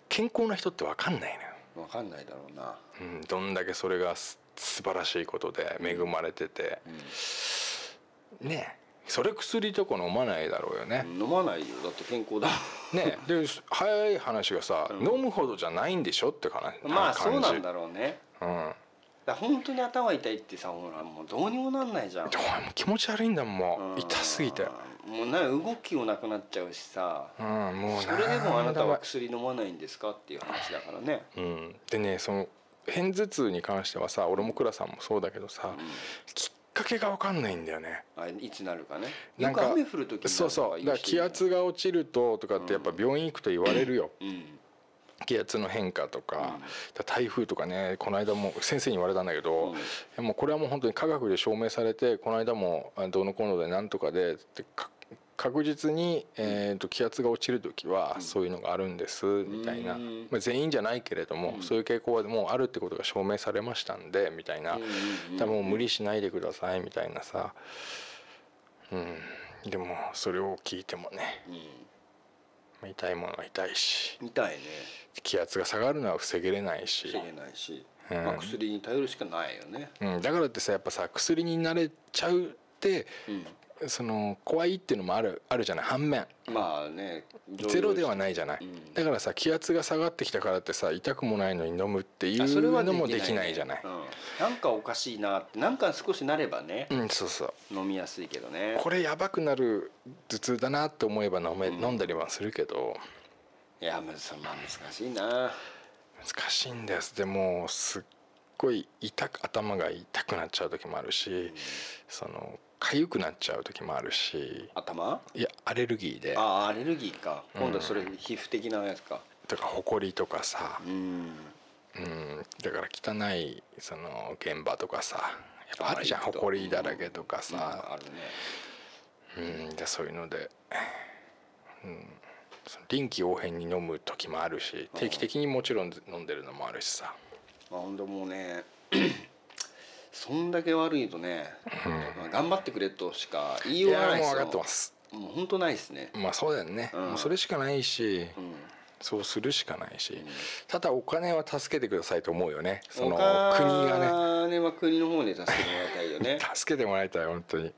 健康な人って分かんないのよ。分かんないだろうな。うん、どんだけそれがす素晴らしいことで恵まれてて、ねえ。それ薬とか飲まないだろうよね、飲まないよ。だって健康だ。ねえ。で早い話がさ、飲むほどじゃないんでしょって話まあそうなんだ、だろうね。うん、だ本当に頭痛いってさほらもうどうにもなんないじゃん。でも気持ち悪いんだもん。もうん。う痛すぎて。もうな動きもなくなっちゃうしさ。うんもうそれでもあなたはは薬飲まないんですかっていう話だからね。うん。でねその片頭痛に関してはさ俺も倉さんもそうだけどさ、きっかけが分かんないんだよね。あいつなるかね。なんか雨降る時にそうそう。だから気圧が落ちるととかってやっぱ病院行くと言われるよ、うん。気圧の変化とか,、台風とかねこの間も先生に言われたんだけど、もうこれはもう本当に科学で証明されてこの間もあどうのこうのでなんとかでってか確実に、えー、と気圧が落ちる時はそういうのがあるんですみたいな、うん。まあ、全員じゃないけれども、そういう傾向はもうあるってことが証明されましたんでみたいな、うんうんうんだからもう無理しないでくださいみたいな。さ、うん、でもそれを聞いてもね。まあ痛いものは痛いし。うん痛いね。気圧が下がるのは防げれないし、防げないし、うん。まあ、薬に頼るしかないよね。うん、だからってさやっぱさ薬に慣れちゃうってうんその怖いっていうのもあるあるじゃない？反面。まあねゼロではないじゃない、うん。だからさ気圧が下がってきたからってさ痛くもないのに飲むっていあそれはうのもできないじゃない？うん、なんかおかしいなってなんか少しなればね、うんそうそう。飲みやすいけどね。これやばくなる頭痛だなって思えば飲め、うん。飲んだりはするけど。いやまあそまあ難しいな。難しいんです。でもすっごい痛く頭が痛くなっちゃう時もあるし、その痒くなっちゃう時もあるし頭？いやアレルギーで。ああアレルギーか。今度はそれ皮膚的なやつか。とかほこりとかさ、うん。うん、だから汚いその現場とかさ。やっぱあるじゃんあほこりだらけとかうん。さ、あるね。うん。でそういうので、うん、その臨機応変に飲む時もあるし定期的にもちろん飲んでるのもあるしさ、まあほんともうねそんだけ悪いとね、まあ頑張ってくれとしか言いいようがないですよ。やもう分かってます。もう本当ないですね。まあそうだよね、うん。もうそれしかないし、うん。そうするしかないし、ただお金は助けてくださいと思うよね。そのお金国がね。ねは国の方で助けてもらいたいよね。助けてもらいたい本当に。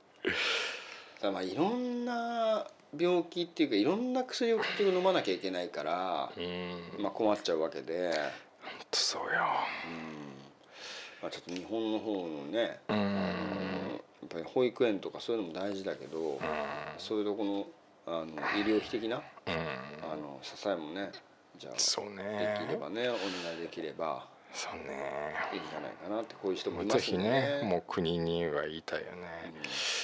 だまあいろんな病気っていうかいろんな薬を結局飲まなきゃいけないから、うん。まあ、困っちゃうわけで、本当そうよまあ、ちょっと日本の方のね、やっぱり保育園とかそういうのも大事だけど、そういうとこのあの医療費的なうん。あの支えもねじゃあそうできねればねお願いできればそうね。いいんじゃないかなってこういう人もいますよね。ねもう国には言いたいよね、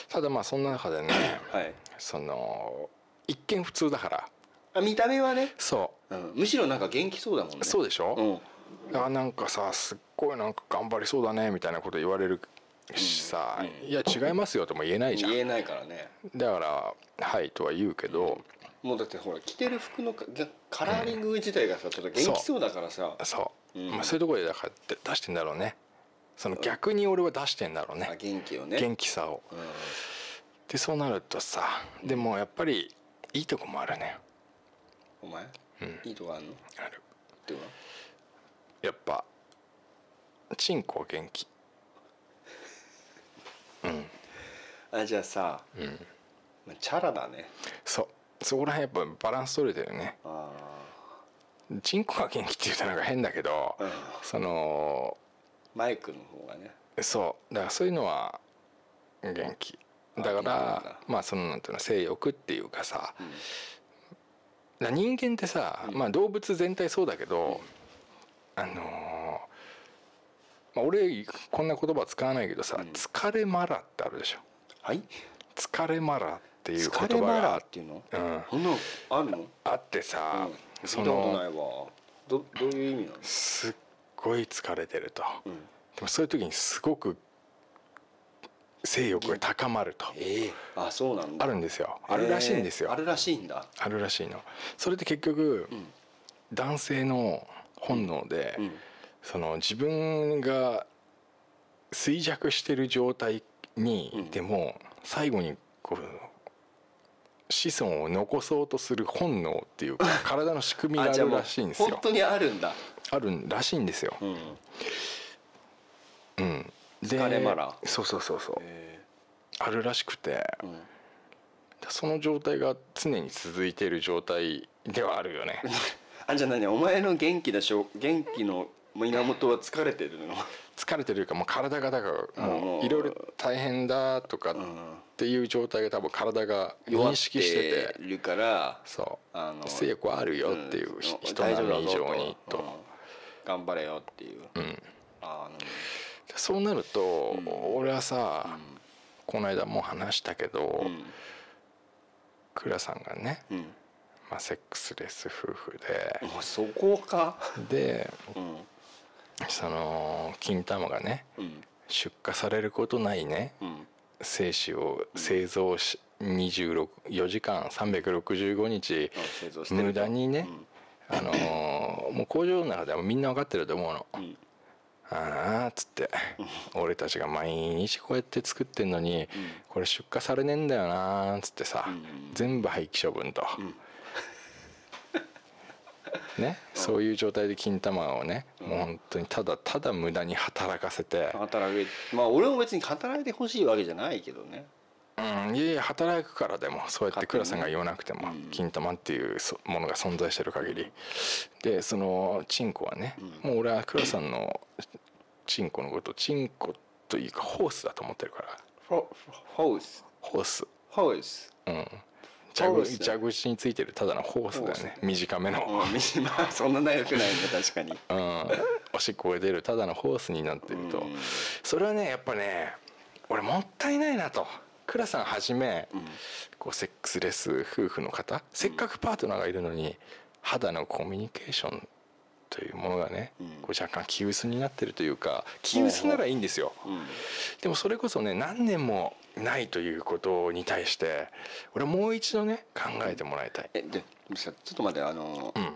ただまあそんな中でねはい、その一見普通だから。あ見た目はね、そう。ん、むしろなんか元気そうだもんね。うそうでしょ、うんあなんかさすっごいなんか頑張りそうだねみたいなこと言われるしさ、うんいや違いますよとも言えないじゃん。言えないからね。だから「はい」とは言うけど、もうだってほら着てる服のかカラーリング自体がさちょっと元気そうだからさ、そう、うん。まあ、そういうところでだからで出してんだろうね。その逆に俺は出してんだろうあね元気をね。元気さを。うん。でそうなるとさでもやっぱりいいとこもあるね。お前、うん。いいとこあんの？っある。ていうのやっぱチンコは元気。うん。あじゃあさ、うん。まあ、チャラだね。そう。そこら辺やっぱバランス取れてるね。あチンコが元気って言うとなんか変だけど、うん。そのーマイクの方がね。そう。だからそういうのは元気。だかあらだ。まあそのなんていうの性欲っていうかさ、うん。だから人間ってさ、まあ動物全体そうだけど、あのーまあ、俺こんな言葉使わないけどさ、うん。疲れマラってあるでしょ。はい？疲れマラっていう言疲れマラ葉がーっていうの？うん、そんなのあるの、あってさ、うん、そ聞いたことなのいわ。どどういう意味なの？すっごい疲れてると、うん。でもそういう時にすごく性欲が高まると。ええ。あそうなんだ。あるんですよ。あるらしいんですよ。えーあるらしいんだ。あるらしいの。それって結局、うん。男性の本能で、うん。その自分が衰弱してる状態にうん。でも最後にこう子孫を残そうとする本能っていうか 体の仕組みがあるらしいんですよ。本当にあるんだ。あるらしいんですよ、うん。うん、疲れマラそうそうそうそう。え。あるらしくて。ーうん。その状態が常に続いている状態ではあるよね あじゃあ何お前の元気でしょ元気の源は疲れてるの？疲れてるかもう体がだからもういろいろ大変だとかっうんていう状態が多分体が認識してて。てるからそう。あの性欲はあるよっていううん。人並み以上にうん。と頑張れよっていう。うん。あの。そうなるとん。俺はさこの間も話したけどうん。倉さんがねうんまあセックスレス夫婦で。そこか。でうん。その金玉がねうん。出荷されることないねうん。精子を製造し24時間365日無駄にねあのーもう工場の中ではみんな分かってると思うの。うん。ああっつって俺たちが毎日こうやって作ってんのにこれ出荷されねえんだよなーっつってさうん全部廃棄処分とんね。そういう状態で金玉をねもう本当にただただ無駄に働かせて。働けまあ俺も別に働いてほしいわけじゃないけどね。うん。いやいや働くからでもそうやって倉さんが言わなくてもうん。金玉っていうそものが存在してる限り。でそのチンコはねもう俺は倉さんのチンコのことチンコというかホースだと思ってるから。ホース。ホース。ホース。うん蛇口蛇口についてるただのホースだよね。短めの。うんみまあそんな長くないね確かに。うん。おしっこが出るただのホースになってると。うん。それはねやっぱね俺もったいないなと。倉さんはじめこうセックスレス夫婦の方せっかくパートナーがいるのに肌のコミュニケーションというものがねうん。こう若干気薄になってるというか気薄ならいいんですよ。うん。でもそれこそね何年もないということに対して俺はもう一度ね考えてもらいたい。えでさちょっと待ってあのうん。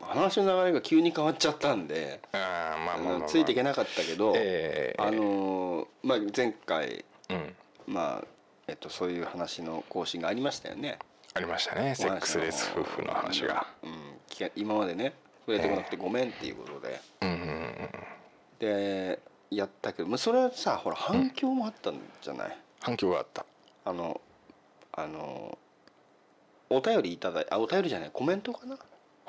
話の流れが急に変わっちゃったんでああまあまあ、まあ、ついていけなかったけどええあのまあ前回うん。まあえっとそういう話の更新がありましたよね。ありましたねセックスレス夫婦の話が。うん。今までね触れてこなくてごめんっていうことで、うんうんうん。でやったけど、まあ、それはさほら反響もあったんじゃない、反響があった。あのあのお便りいただいあお便りじゃないコメントかな？は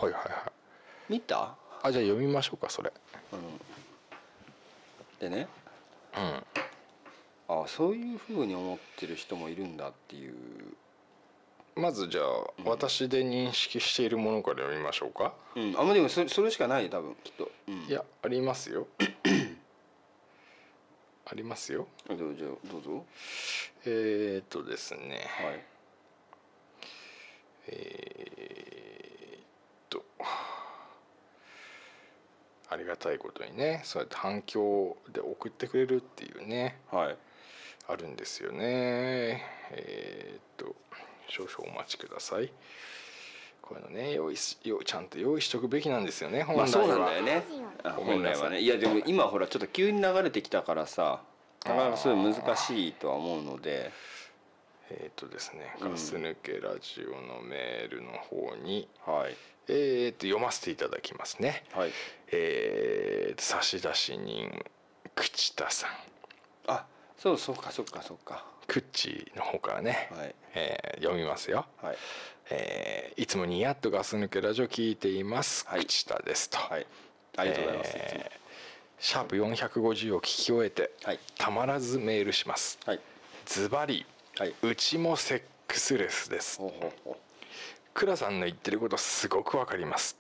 いはいはい。見た、あじゃあ読みましょうかそれ。うん、でね。うん。あそういうふうに思ってる人もいるんだっていう。まずじゃあ、私で認識しているものから読みましょうか。うん。あまあでもそれそれしかないよ多分きっと、うん、いやありますよ ありますよ。どうぞどうぞ。えー、っとですね。はい。えー、っと。ありがたいことにねそうやって反響で送ってくれるっていうねはい。あるんですよね。えー、っと少々お待ちくださいこういうのね用意し用ちゃんと用意しとくべきなんですよね本来は、まあそうなんだよね。本来はね。いやでも今ほらちょっと急に流れてきたからさなかなかすごい難しいとは思うので。えー、っとですねうん。ガス抜けラジオのメールの方に、はい。えー、っと読ませていただきますね。はい。えー、と差出人口田さん。あそうそうかそうかそうか。クッチの方からね、はい。えー読みますよ、はいえーいつもニヤッとガス抜けラジオ聞いています、はい。口田ですと、はい。ありがとうございます、えーシャープ450を聞き終えて、はい。たまらずメールします。はい。ズバリはい。うちもセックスレスです。ほうほうほ倉さんの言ってることすごくわかります。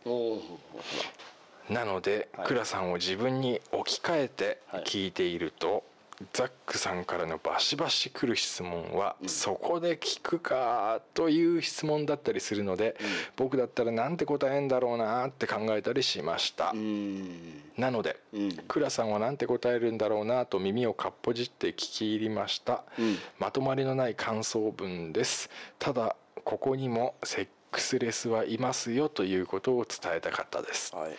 なので、はい。倉さんを自分に置き換えてはい。聞いていると、ザックさんからのバシバシ来る質問は、うん。そこで聞くかという質問だったりするので、僕だったらなんて答えんだろうなって考えたりしました、うん。なので、うん。倉さんはなんて答えるんだろうなと耳をかっぽじって聞き入りました、うん。まとまりのない感想文です。ただここにもセックスレスはいますよということを伝えたかったです。はい。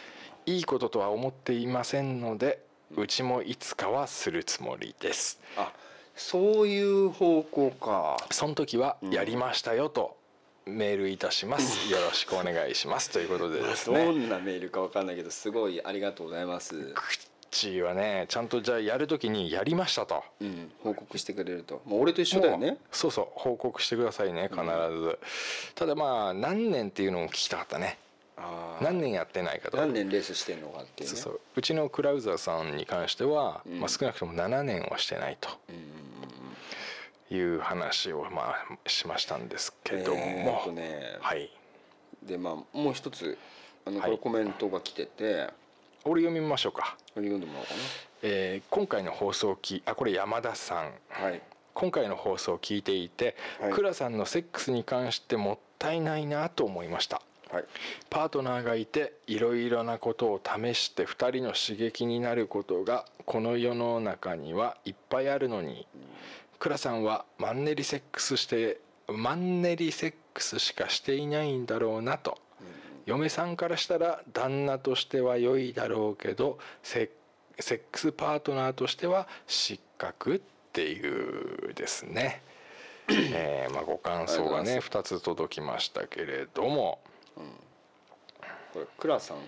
いいこととは思っていませんのでうちもいつかはするつもりですあそういう方向か。その時はやりましたよとメールいたします。よろしくお願いします。ということでですどねんなメールかわかんないけどすごいありがとうございます。クッチーはねちゃんとじゃあやる時にやりましたと。うん。報告してくれると。もう俺と一緒だよね。そうそう。報告してくださいね必ず、ただまあ何年っていうのも聞きたかったね何年やってないかと何年レースしてんのかっていうね。そうそう。うちのクラウザーさんに関しては、うん。まあ、少なくとも7年はしてないと。いう話をまあしましたんですけども、えーね。はい。でまあもう一つあのはい。これコメントが来てて、俺読みましょうか、これ読んでもらおうかえー今回の放送をきあこれ山田さん。なはい。今回の放送を聞いていて、はい。倉さんのセックスに関してもったいないなと思いましたはい。パートナーがいていろいろなことを試して2人の刺激になることがこの世の中にはいっぱいあるのに。倉さんはマンネリセックスしてマンネリセックスしかしていないんだろうなと。嫁さんからしたら旦那としては良いだろうけどセセックスパートナーとしては失格っていうですね、えーまあ、ご感想がねがとう2つ届きましたけれども、これクラさん。うん。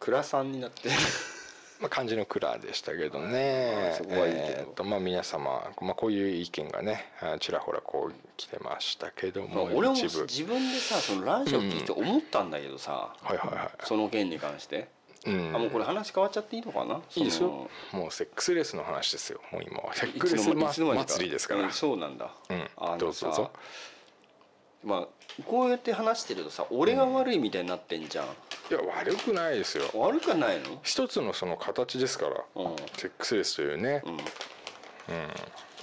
クラさんになって。まあ、漢字のクラでしたけどね。あそこはいいけど。えーとまあ、皆様、まあ、こういう意見がねあちらほらこう来てましたけども俺も自分でさそのラジオ聞いて思ったんだけどさ、はいはいはい。その件に関して、うん。あもうこれ話変わっちゃっていいのかな？いいですよ。もうセックスレスの話ですよ。もう今は。セックスまいつの間にか。祭りですから。うんそうなんだ、うん。あのさどうぞどうぞまあこうやって話してるとさ俺が悪いみたいになってんじゃん、いや悪くないですよ。悪くはないの？一つのその形ですから、うん。セックスレスというね、うん。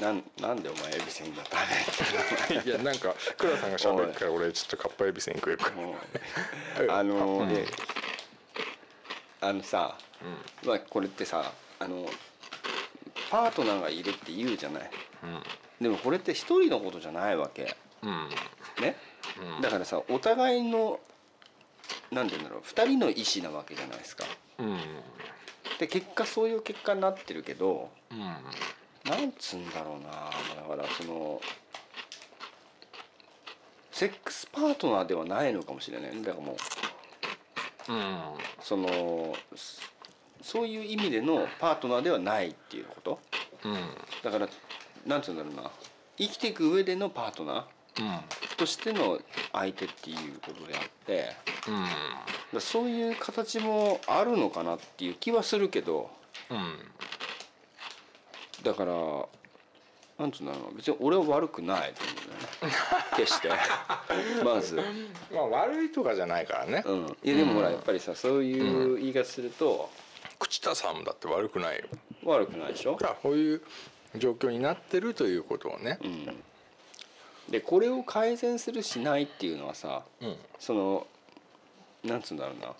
なんなんでお前エビせんだったねいやなんか倉さんが喋るから俺ちょっとカッパエビせん食えるかあのうん。ねあのさ、まあこれってさあのパートナーがいるって言うじゃない。でもこれって一人のことじゃないわけ。うんうんね、うん。だからさお互いのなんて言うんだろう二人の意思なわけじゃないですか。うん。で結果そういう結果になってるけどうん。なんつうんだろうなだからそのセックスパートナーではないのかもしれないね。だからもううん。そのそそういう意味でのパートナーではないっていうこと。うん。だからなんて言うんだろうな生きていく上でのパートナーとしての相手っていうことであってうん。らそういう形もあるのかなっていう気はするけどうん。だからなんつうんだろう別に俺は悪くないと思うんだよね。決して。まず、まあ悪いとかじゃないからね。うん、いやでもほらやっぱりさそういう言い方すると朽田さんだって悪くないよ。悪くないでしょ？だからこういう状況になってるということをね。うんでこれを改善するしないっていうのはさうん。そのなんつうんだろうな。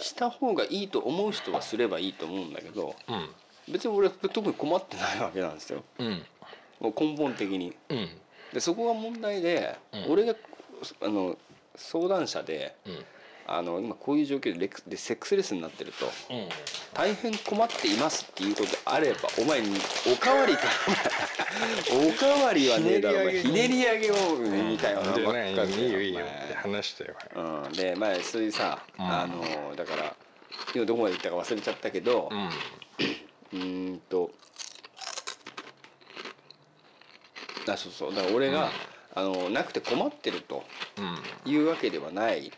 した方がいいと思う人はすればいいと思うんだけどうん。別に俺は特に困ってないわけなんですよ。うん。もう根本的に。うん。でそこが問題で、うん。俺があの相談者でうんあの今こういう状況でレクでセックスレスになってるとうん。大変困っていますっていうことであればお前におかわりか おかわりはねえだろひひねねり上げをみたいなのばっかりいいよいいよって話したようん、でまあそういうさ、うん。あのだから今どこまで行ったか忘れちゃったけどうん。とあそうそう。だから俺が、あのなくて困ってるとうん。いうわけではない。うん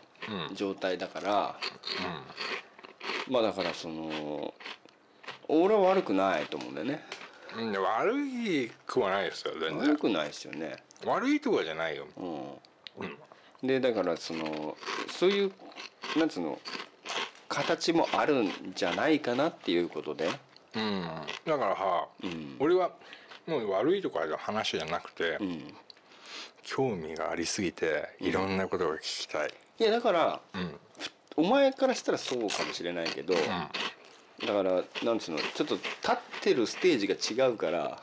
状態だから、まあだからその俺は悪くないと思うんだよね。うんうん悪いくはないですよ全然。悪くないですよね。悪いとかじゃないよ。うん。うん。でだからそのそういうなんつうの形もあるんじゃないかなっていうことで、うん。だからはうん。俺はもう悪いとかの話じゃなくてうん、興味がありすぎていろんなことが聞きたい。いやだからうん。お前からしたらそうかもしれないけど、だからなんつうのちょっと立ってるステージが違うから、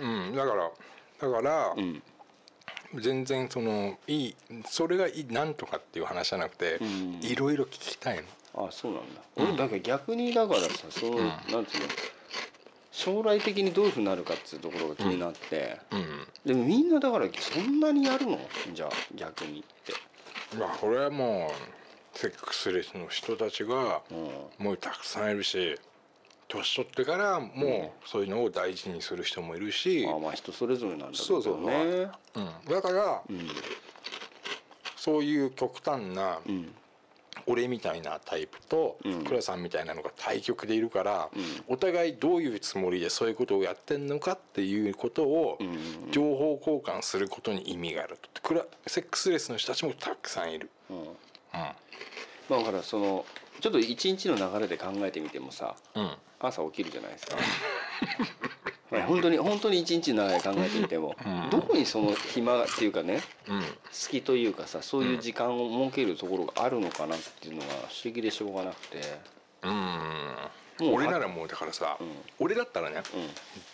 うん。うんだからだからうん。全然そのいいそれがいいなんとかっていう話じゃなくてうん。いろいろ聞きたいの。あそうなんだ、俺だから逆にだからさその、なんつうの将来的にどういうふうになるかっていうところが気になって、うん。でもみんなだからそんなにやるの？じゃあ逆にって、まあこれはもうセックスレスの人たちがうん、もうたくさんいるし年取ってからもうそういうのを大事にする人もいるし、あまあ人それぞれなんだろそうそうう。けどねうん、だからうん。そういう極端なうん俺みたいなタイプとうん。倉さんみたいなのが対極でいるから、うん。お互いどういうつもりでそういうことをやってんのかっていうことをうん情報交換することに意味があると。クラセックスレスの人たちもたくさんいる。うん。うまあだからそのちょっと一日の流れで考えてみてもさんうん。朝起きるじゃないですか まあ本当に本当に一日の流れ考えてみても、うん。どこにその暇っていうかねうん。隙というかさそういう時間を設けるところがあるのかなっていうのが不思議でしょうがなくて。うん。もう俺ならもうだからさ、うん。俺だったらねうん。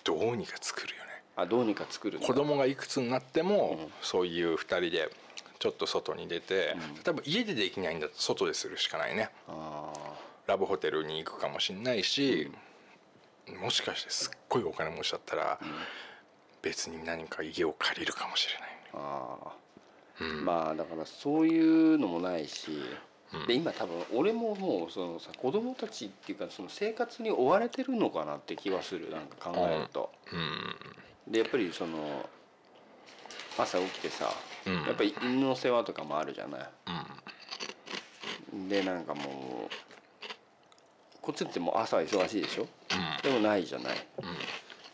どうにか作るよね。あどうにか作る子供がいくつになっても、うん。そういう2人でちょっと外に出て、多分家でできないんだと外でするしかないね。あラブホテルに行くかもしんないし、もしかしてすっごいお金持ちだったら、別に何か家を借りるかもしれないーあうん。ーまあだからそういうのもないし、うん。で今多分俺ももうそのさ子供たちっていうかその生活に追われてるのかなって気はするなんか考えると。うん。でやっぱりその朝起きてさ、うん。やっぱり犬の世話とかもあるじゃない。うん。でなんかもうこっちってもう朝は忙しいでしょ、うん。でもないじゃない。い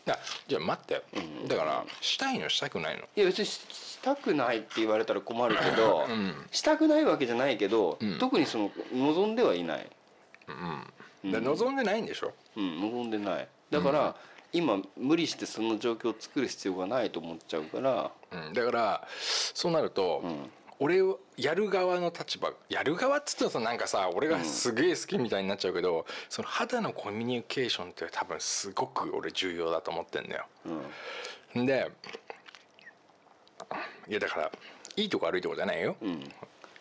やじゃあ待って、うん。だからしたいのしたくないの。いや別にししたくないって言われたら困るけど、うん。したくないわけじゃないけど、うん。特にその望んではいない、うんで望んでないんでしょ？うん、望んでない。だから、今無理してその状況を作る必要がないと思っちゃうから、うん、だからそうなると、うん俺をやる側の立場やる側っつってもさなんかさ俺がすげえ好きみたいになっちゃうけど、その肌のコミュニケーションって多分すごく俺重要だと思ってんだよ。うん。でいやだからいいとこ悪いとこじゃないよ。うん。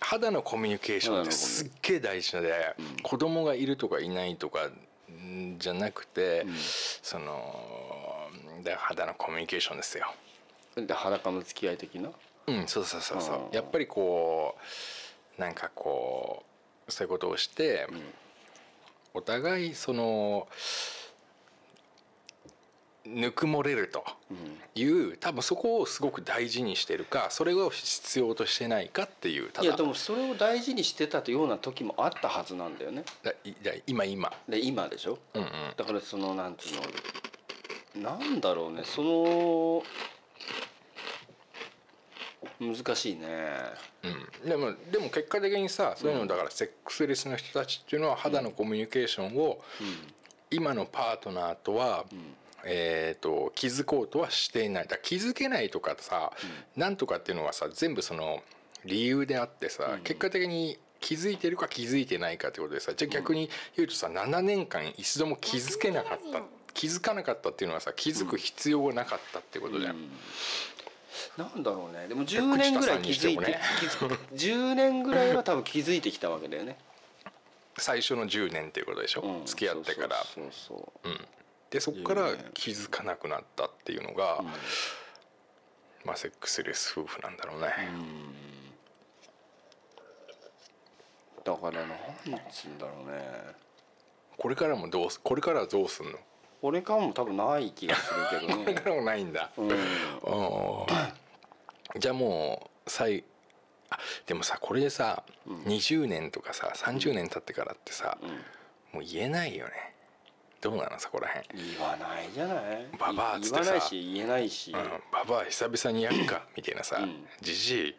肌のコミュニケーションってすっげえ大事で、子供がいるとかいないとかんじゃなくて、そので肌のコミュニケーションですよ。で裸の付き合い的な？うん、そうそうそうそう。うん。やっぱりこうなんかこそういうことをして、お互いそのぬくもれるという多分そこをすごく大事にしてるかそれを必要としてないかっていうただ。いやでもそれを大事にしてたような時もあったはずなんだよね。だ今今。で今でしょ？うんうん。だからそのなんていうのなんだろうね。その難しいね。うん、でもでも結果的にさそういうのだからセックスレスの人たちっていうのは肌のコミュニケーションを今のパートナーとは、えー、と気づこうとはしていない。だから気づけないとかさ、なんとかっていうのはさ全部その理由であってさ、結果的に気づいてるか気づいてないかってことでさじゃあ逆に言うとさ7年間一度も気づけなかった気づかなかったっていうのはさ気づく必要がなかったってことじゃん。なんだろうね。でも10年ぐらい気づいて、てもね。気づ10年ぐらいは多分気づいてきたわけだよね、最初の10年っていうことでしょ、うん付き合ってから。そうそうそうう。ん、でそこから気づかなくなったっていうのが、まあセックスレス夫婦なんだろうね、だからなんつうんだろうね。これからもどうすこれからはどうすんの？俺からも多分ない気がするけどね。これからもないんだ、うん。じゃあもう最あでもさこれでさ、20年とかさ30年経ってからってさ、もう言えないよね。どうなのそこらへん言わないじゃない。ババアっつってさ。言わないし言えないし、うん、ババア久々にやっか みたいなさうん。じじい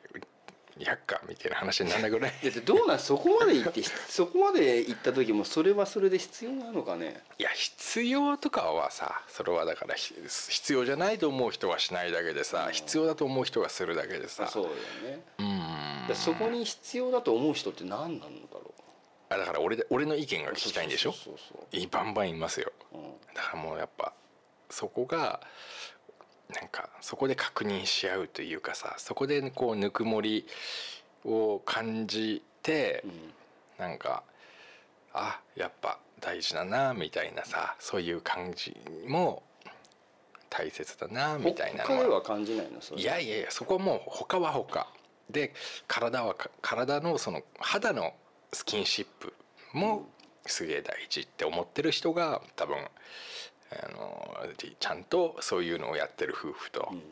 やっかみたいな話になんなくない？どうなんそこまで行って そこまで行った時もそれはそれで必要なのかね？いや必要とかはさそれはだからひ必要じゃないと思う人はしないだけでさ、必要だと思う人がするだけでさ。そうだよね。うん。そこに必要だと思う人って何なのだろあだから俺で俺の意見がう聞きたいんでしょ？そうそういいバンバン言いますよ。うん。だからもうやっぱそこがなんかそこで確認し合うというかさそこでこうぬくもりを感じて、なんかあやっぱ大事だなみたいなさそういう感じも大切だなみたいなのは。は感じないやいやいやそこはもう他は他で体はか体のその肌のスキンシップもすげえ大事って思ってる人が多分あのちゃんとそういうのをやってる夫婦と、うんうん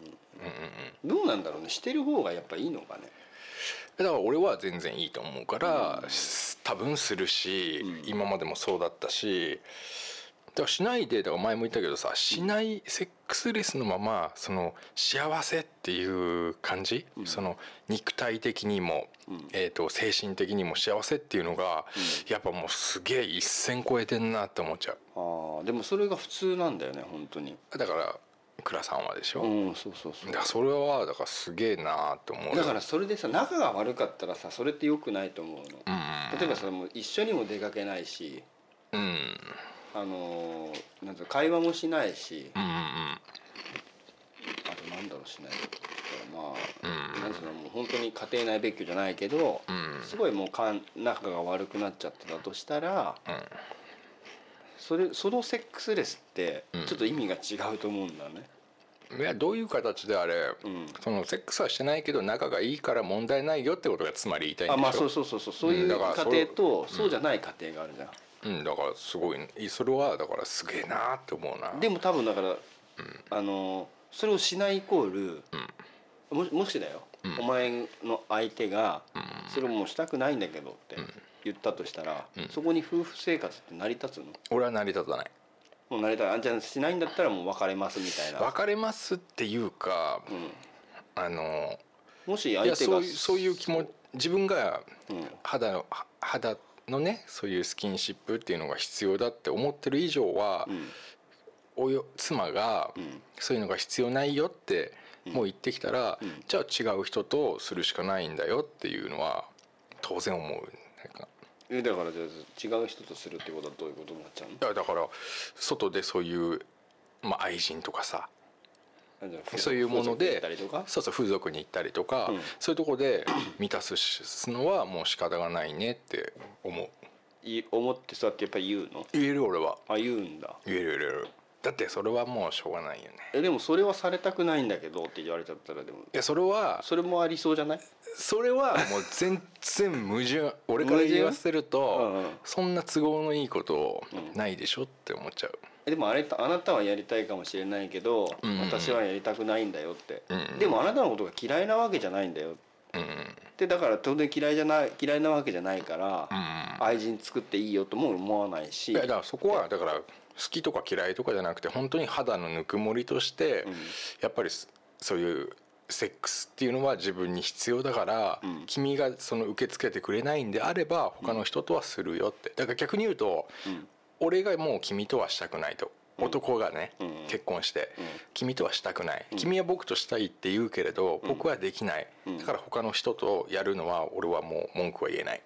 うん、どうなんだろうね。してる方がやっぱいいのかね。だから俺は全然いいと思うから、多分するし、今までもそうだったしだからしないでだから前も言ったけどさしないセックスレスのままその幸せっていう感じ、その肉体的にも、えー、と精神的にも幸せっていうのが、やっぱもうすげえ一線超えてんなって思っちゃう。ああでもそれが普通なんだよね本当に。だから倉さんはでしょ、うんそうそうそう。だからそれはだからすげえなって思うよ。だからそれでさ仲が悪かったらさそれって良くないと思うの、例えばさもう一緒にも出かけないし。うんあのーなんうの会話もしないし、うんうんうんあとなんだろうしないまあ、なんていうのもう本当に家庭内別居じゃないけど、んすごいもうかん仲が悪くなっちゃってたとしたら、それそのセックスレスってちょっと意味が違うと思うんだね。いやどういう形であれ、んそのセックスはしてないけど仲がいいから問題ないよってことがつまり言いたいんでしょ？あまあそうそうそうそうそういう家庭とそうじゃない家庭があるじゃん。うん、だからすごいそれはだからすげえなって思うな。でも多分だから、あのそれをしないイコール、ももしだよ、お前の相手が、それをもうしたくないんだけどって言ったとしたら、そこに夫婦生活って成り立つの？俺は成り立たない。もう成り立たあじゃあしないんだったらもう別れますみたいな、別れますっていうか、あのもし相手がそういうそういう気持ち自分がうん。肌肌のねそういうスキンシップっていうのが必要だって思ってる以上は、およ妻がそういうのが必要ないよってもう言ってきたら、じゃあ違う人とするしかないんだよっていうのは当然思うえだからじゃあ違う人とするってことはどういうことになっちゃうの？いやだから外でそういう、まあ、愛人とかさそういうものでそうそう風俗に行ったりとか、うん。そういうとこで満たすのはもう仕方がないねって思う。い思ってそうやってやっぱり言うの？言える俺は。あ言うんだ。言える言えるだってそれはもうしょうがないよね。えでもそれはされたくないんだけどって言われちゃったらでも。いやそれはそれもありそうじゃない？それはもう全然矛盾俺から言わせると、うんうん。そんな都合のいいことないでしょって思っちゃう、えでもあれあなたはやりたいかもしれないけど、うん。私はやりたくないんだよって、うん。でもあなたのことが嫌いなわけじゃないんだようん。でだから当然嫌いじゃない嫌いなわけじゃないから、うん。愛人作っていいよとも思わないし。いやだからそこはだから好きとか嫌いとかじゃなくて本当に肌のぬくもりとして、うん。やっぱりそそういうセックスっていうのは自分に必要だから、うん。君がその受け付けてくれないんであれば他の人とはするよって。だから逆に言うと、うん。俺がもう君とはしたくないと。男がね、うん。結婚して、うん。君とはしたくない、うん。君は僕としたいって言うけれど、うん。僕はできない、うん。だから他の人とやるのは俺はもう文句は言えない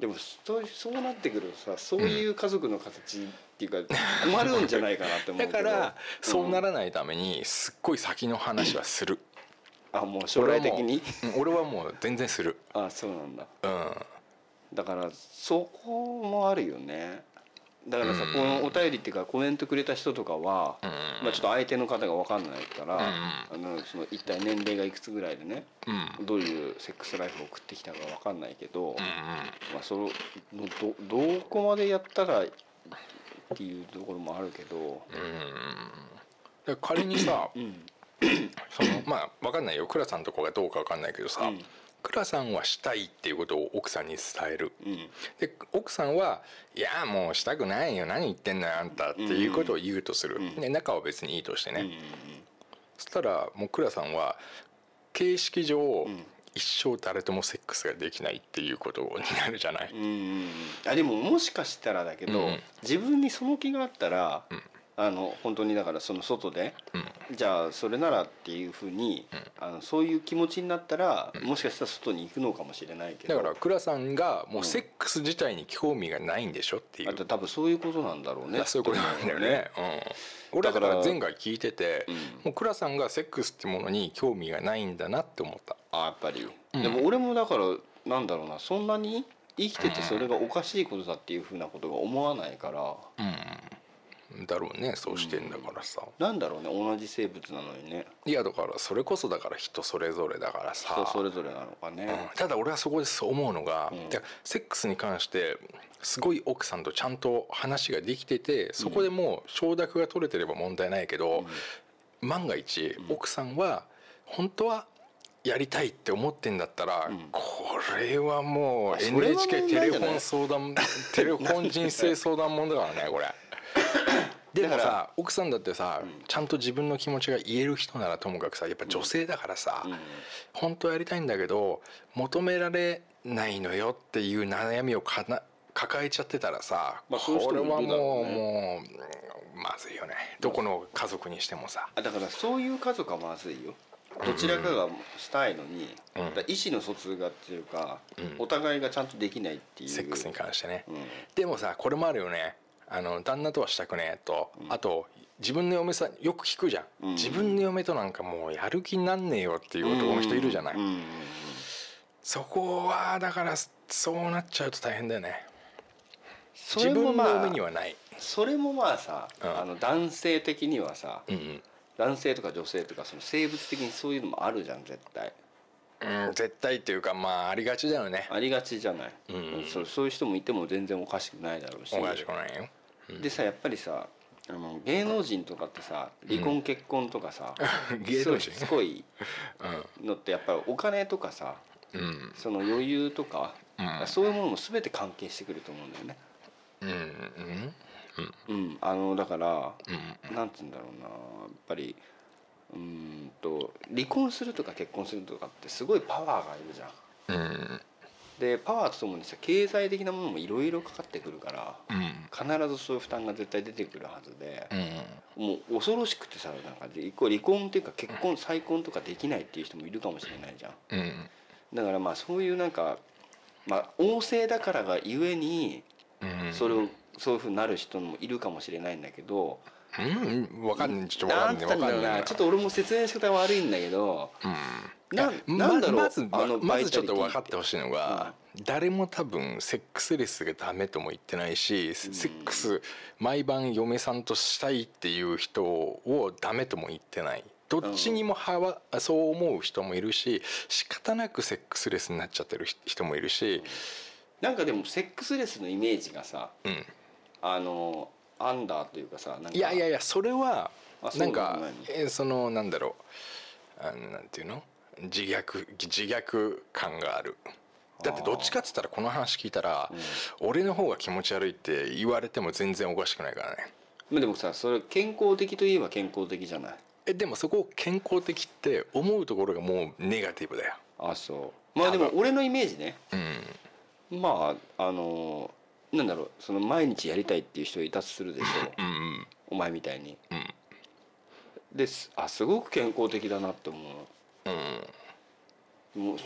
でもそうそうなってくるとさそういう家族の形っていうか困るんじゃないかなって思うけど。だからそうなら、らないためにすっごい先の話はする。あもう将来的に？俺はもううん俺はもう全然する。あそうなんだ。うん。だからそこもあるよねだからさ、うん。このお便りっていうかコメントくれた人とかは、うん。まあ、ちょっと相手の方が分かんないから、うん。あのその一体年齢がいくつぐらいでねうん。どういうセックスライフを送ってきたか分かんないけど、うんまあ、そのどどこまでやったらっていうところもあるけど、うん。で仮にさうん。そのまあ分かんないよ。倉さんとこがどうか分かんないけどさ、うん倉さんはしたいっていうことを奥さんに伝える。うん。で奥さんは「いやもうしたくないよ。何言ってんのよあんた」っていうことを言うとする、うん。で仲は別にいいとしてね、うんそしたらもう倉さんは形式上、ん。一生誰ともセックスができないっていうことになるじゃない、あでももしかしたらだけど、うん。自分にその気があったら、んあの本当にだからその外で、うん。じゃあそれならっていうふうに、あのそういう気持ちになったら、もしかしたら外に行くのかもしれないけど。だから倉さんがもうセックス自体に興味がないんでしょっていう。あと多分そういうことなんだろうねそういうことなんだよね。うん、俺はだからら前回聞いてて、うん。もう倉さんがセックスってものに興味がないんだなって思った。あやっぱり、うん。でも俺もだからなんだろうな。そんなに生きててそれがおかしいことだっていうふうなことが思わないから、うん、だろうねそうしてんだからさ。なんだろうね同じ生物なのにね。いやだからそれこそだから人それぞれだからさ。人それぞれなのかね、うん。ただ俺はそこでそう思うのが、うん。いやセックスに関してすごい奥さんとちゃんと話ができててそこでもう承諾が取れてれば問題ないけど、万が一奥さんは本当はやりたいって思ってんだったら、ん。これはもう NHK テレフォン相談 テレフォン人生相談問だからねこれ。でもだからさ奥さんだってさ、ちゃんと自分の気持ちが言える人ならともかくさやっぱ女性だからさ、うん。本当はやりたいんだけど求められないのよっていう悩みをかな抱えちゃってたらさ、まあこれはもうもうまずいよね。どこの家族にしてもさ。あだからそういう家族はまずいよ。どちらかがしたいのに、うん。意思の疎通がっていうか、うん。お互いがちゃんとできないっていう。セックスに関してね、うん。でもさこれもあるよねあの旦那とはしたくねえと、あと自分の嫁さんよく聞くじゃん、うん。自分の嫁となんかもうやる気になんねえよっていう男の人いるじゃない、うん。うん。うん。そこはだからそうなっちゃうと大変だよね。そ自分のれもまあ嫁にはない、それもまあさ、うん。あの男性的にはさ、うん男性とか女性とかその生物的にそういうのもあるじゃん絶対。うん、絶対っていうかまあありがちだよね。ありがちじゃない、うん。そうそういう人もいても全然おかしくないだろうし。おかしくないよでさやっぱりさあの芸能人とかってさ離婚結婚とかさ、芸能人。すごいのってやっぱりお金とかさうん。うんその余裕とか、うん。そういうものも全て関係してくると思うんだよね。うん。うん。うん、あのだから、うん。なんて言うんだろうなやっぱりうーんと離婚するとか結婚するとかってすごいパワーがいるじゃん。うんでパワーとともにさ経済的なものもいろいろかかってくるからうん。必ずそういう負担が絶対出てくるはずでう、んもう恐ろしくてさなんかで離婚っていうか結婚再婚とかできないっていう人もいるかもしれないじゃん。うん。だからまあそういうなんか、まあ、旺盛だからがゆえにうん。それをそういうふうになる人もいるかもしれないんだけど、うん分かんないちょっと分なかんない分かんな。ない。ちょっと俺も説明の仕方悪いんだけどうん。なんだろうまずまずちょっと分かってほしいのが、誰も多分セックスレスがダメとも言ってないし、セックス毎晩嫁さんとしたいっていう人をダメとも言ってない。どっちにもはわそう思う人もいるし仕方なくセックスレスになっちゃってる人もいるし、なんかでもセックスレスのイメージがさうん、あのアンダーというかさなんかいやいやいやそれはなんかえーそのなんだろう。あのなんていうの？自虐自虐感がある。だってどっちかっつったらこの話聞いたら、俺の方が気持ち悪いって言われても全然おかしくないからね。まあでもさそれ健康的といえば健康的じゃない？えでもそこを健康的って思うところがもうネガティブだよ。あそう。まあでも俺のイメージね。うん。まああのなんだろうその毎日やりたいっていう人いたとするでしょ。うんうん。お前みたいに。うん。ですあすごく健康的だなって思うもう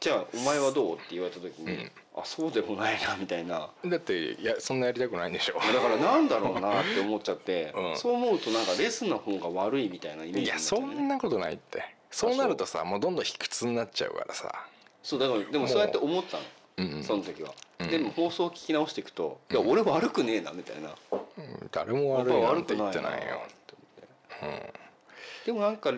じゃあお前はどうって言われた時に、あそうでもないなみたいな。だっていやそんなやりたくないんでしょ。だからなんだろうなって思っちゃって、うん。そう思うとなんかレスの方が悪いみたいなイメージいやそんなことないって。そうなるとさもうどんどん卑屈になっちゃうからさ。そうだからでもそうやって思ったの、うんうん。その時は、うん。でも放送を聞き直していくと「いや俺悪くねえな」みたいな「うん。誰も悪いなんて言ってないよ。でもなんか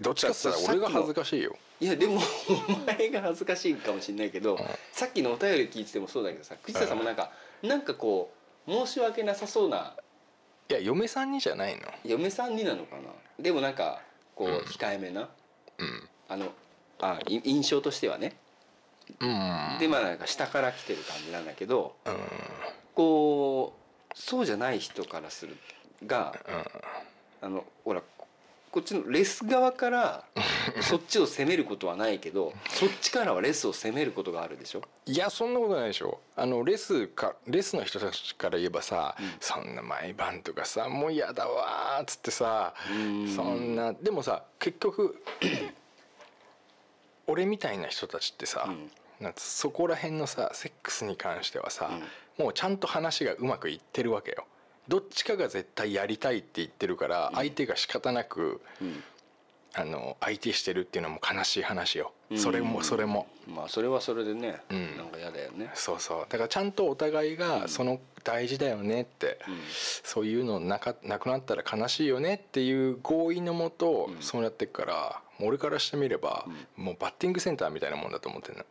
どっちかって言ったら俺が恥ずかしいよ。いやでもお前が恥ずかしいかもしれないけど、さっきのお便り聞いててもそうだけどさ藤田さんもなんか、なんかこう申し訳なさそうないや嫁さんにじゃないの。嫁さんになのかな。でもなんかこううん。控えめな、うん。あのあい印象としてはね、うんでまあなんか下から来てる感じなんだけどうん。こうそうじゃない人からするがあのほらこっちのレス側から そっちを責めることはないけどそっちからはレスを責めることがあるでしょ？いやそんなことないでしょ。あのレスかレスの人たちから言えばさ、そんな毎晩とかさもう嫌だわーっつってさん。そんなでもさ結局俺みたいな人たちってさ、うん。なんかそこら辺のさセックスに関してはさ、もうちゃんと話がうまくいってるわけよ。どっちかが絶対やりたいって言ってるから相手が仕方なく、ん。あの相手してるっていうのはもう悲しい話よ、うん。それもそれも。まあそれはそれでね、うん。なんか嫌だよね。そうそう。だからちゃんとお互いがその大事だよねって、うん。そういうのなかなくなったら悲しいよねっていう合意のもと、うん。そうやってっから俺からしてみれば、もうバッティングセンターみたいなもんだと思ってるの。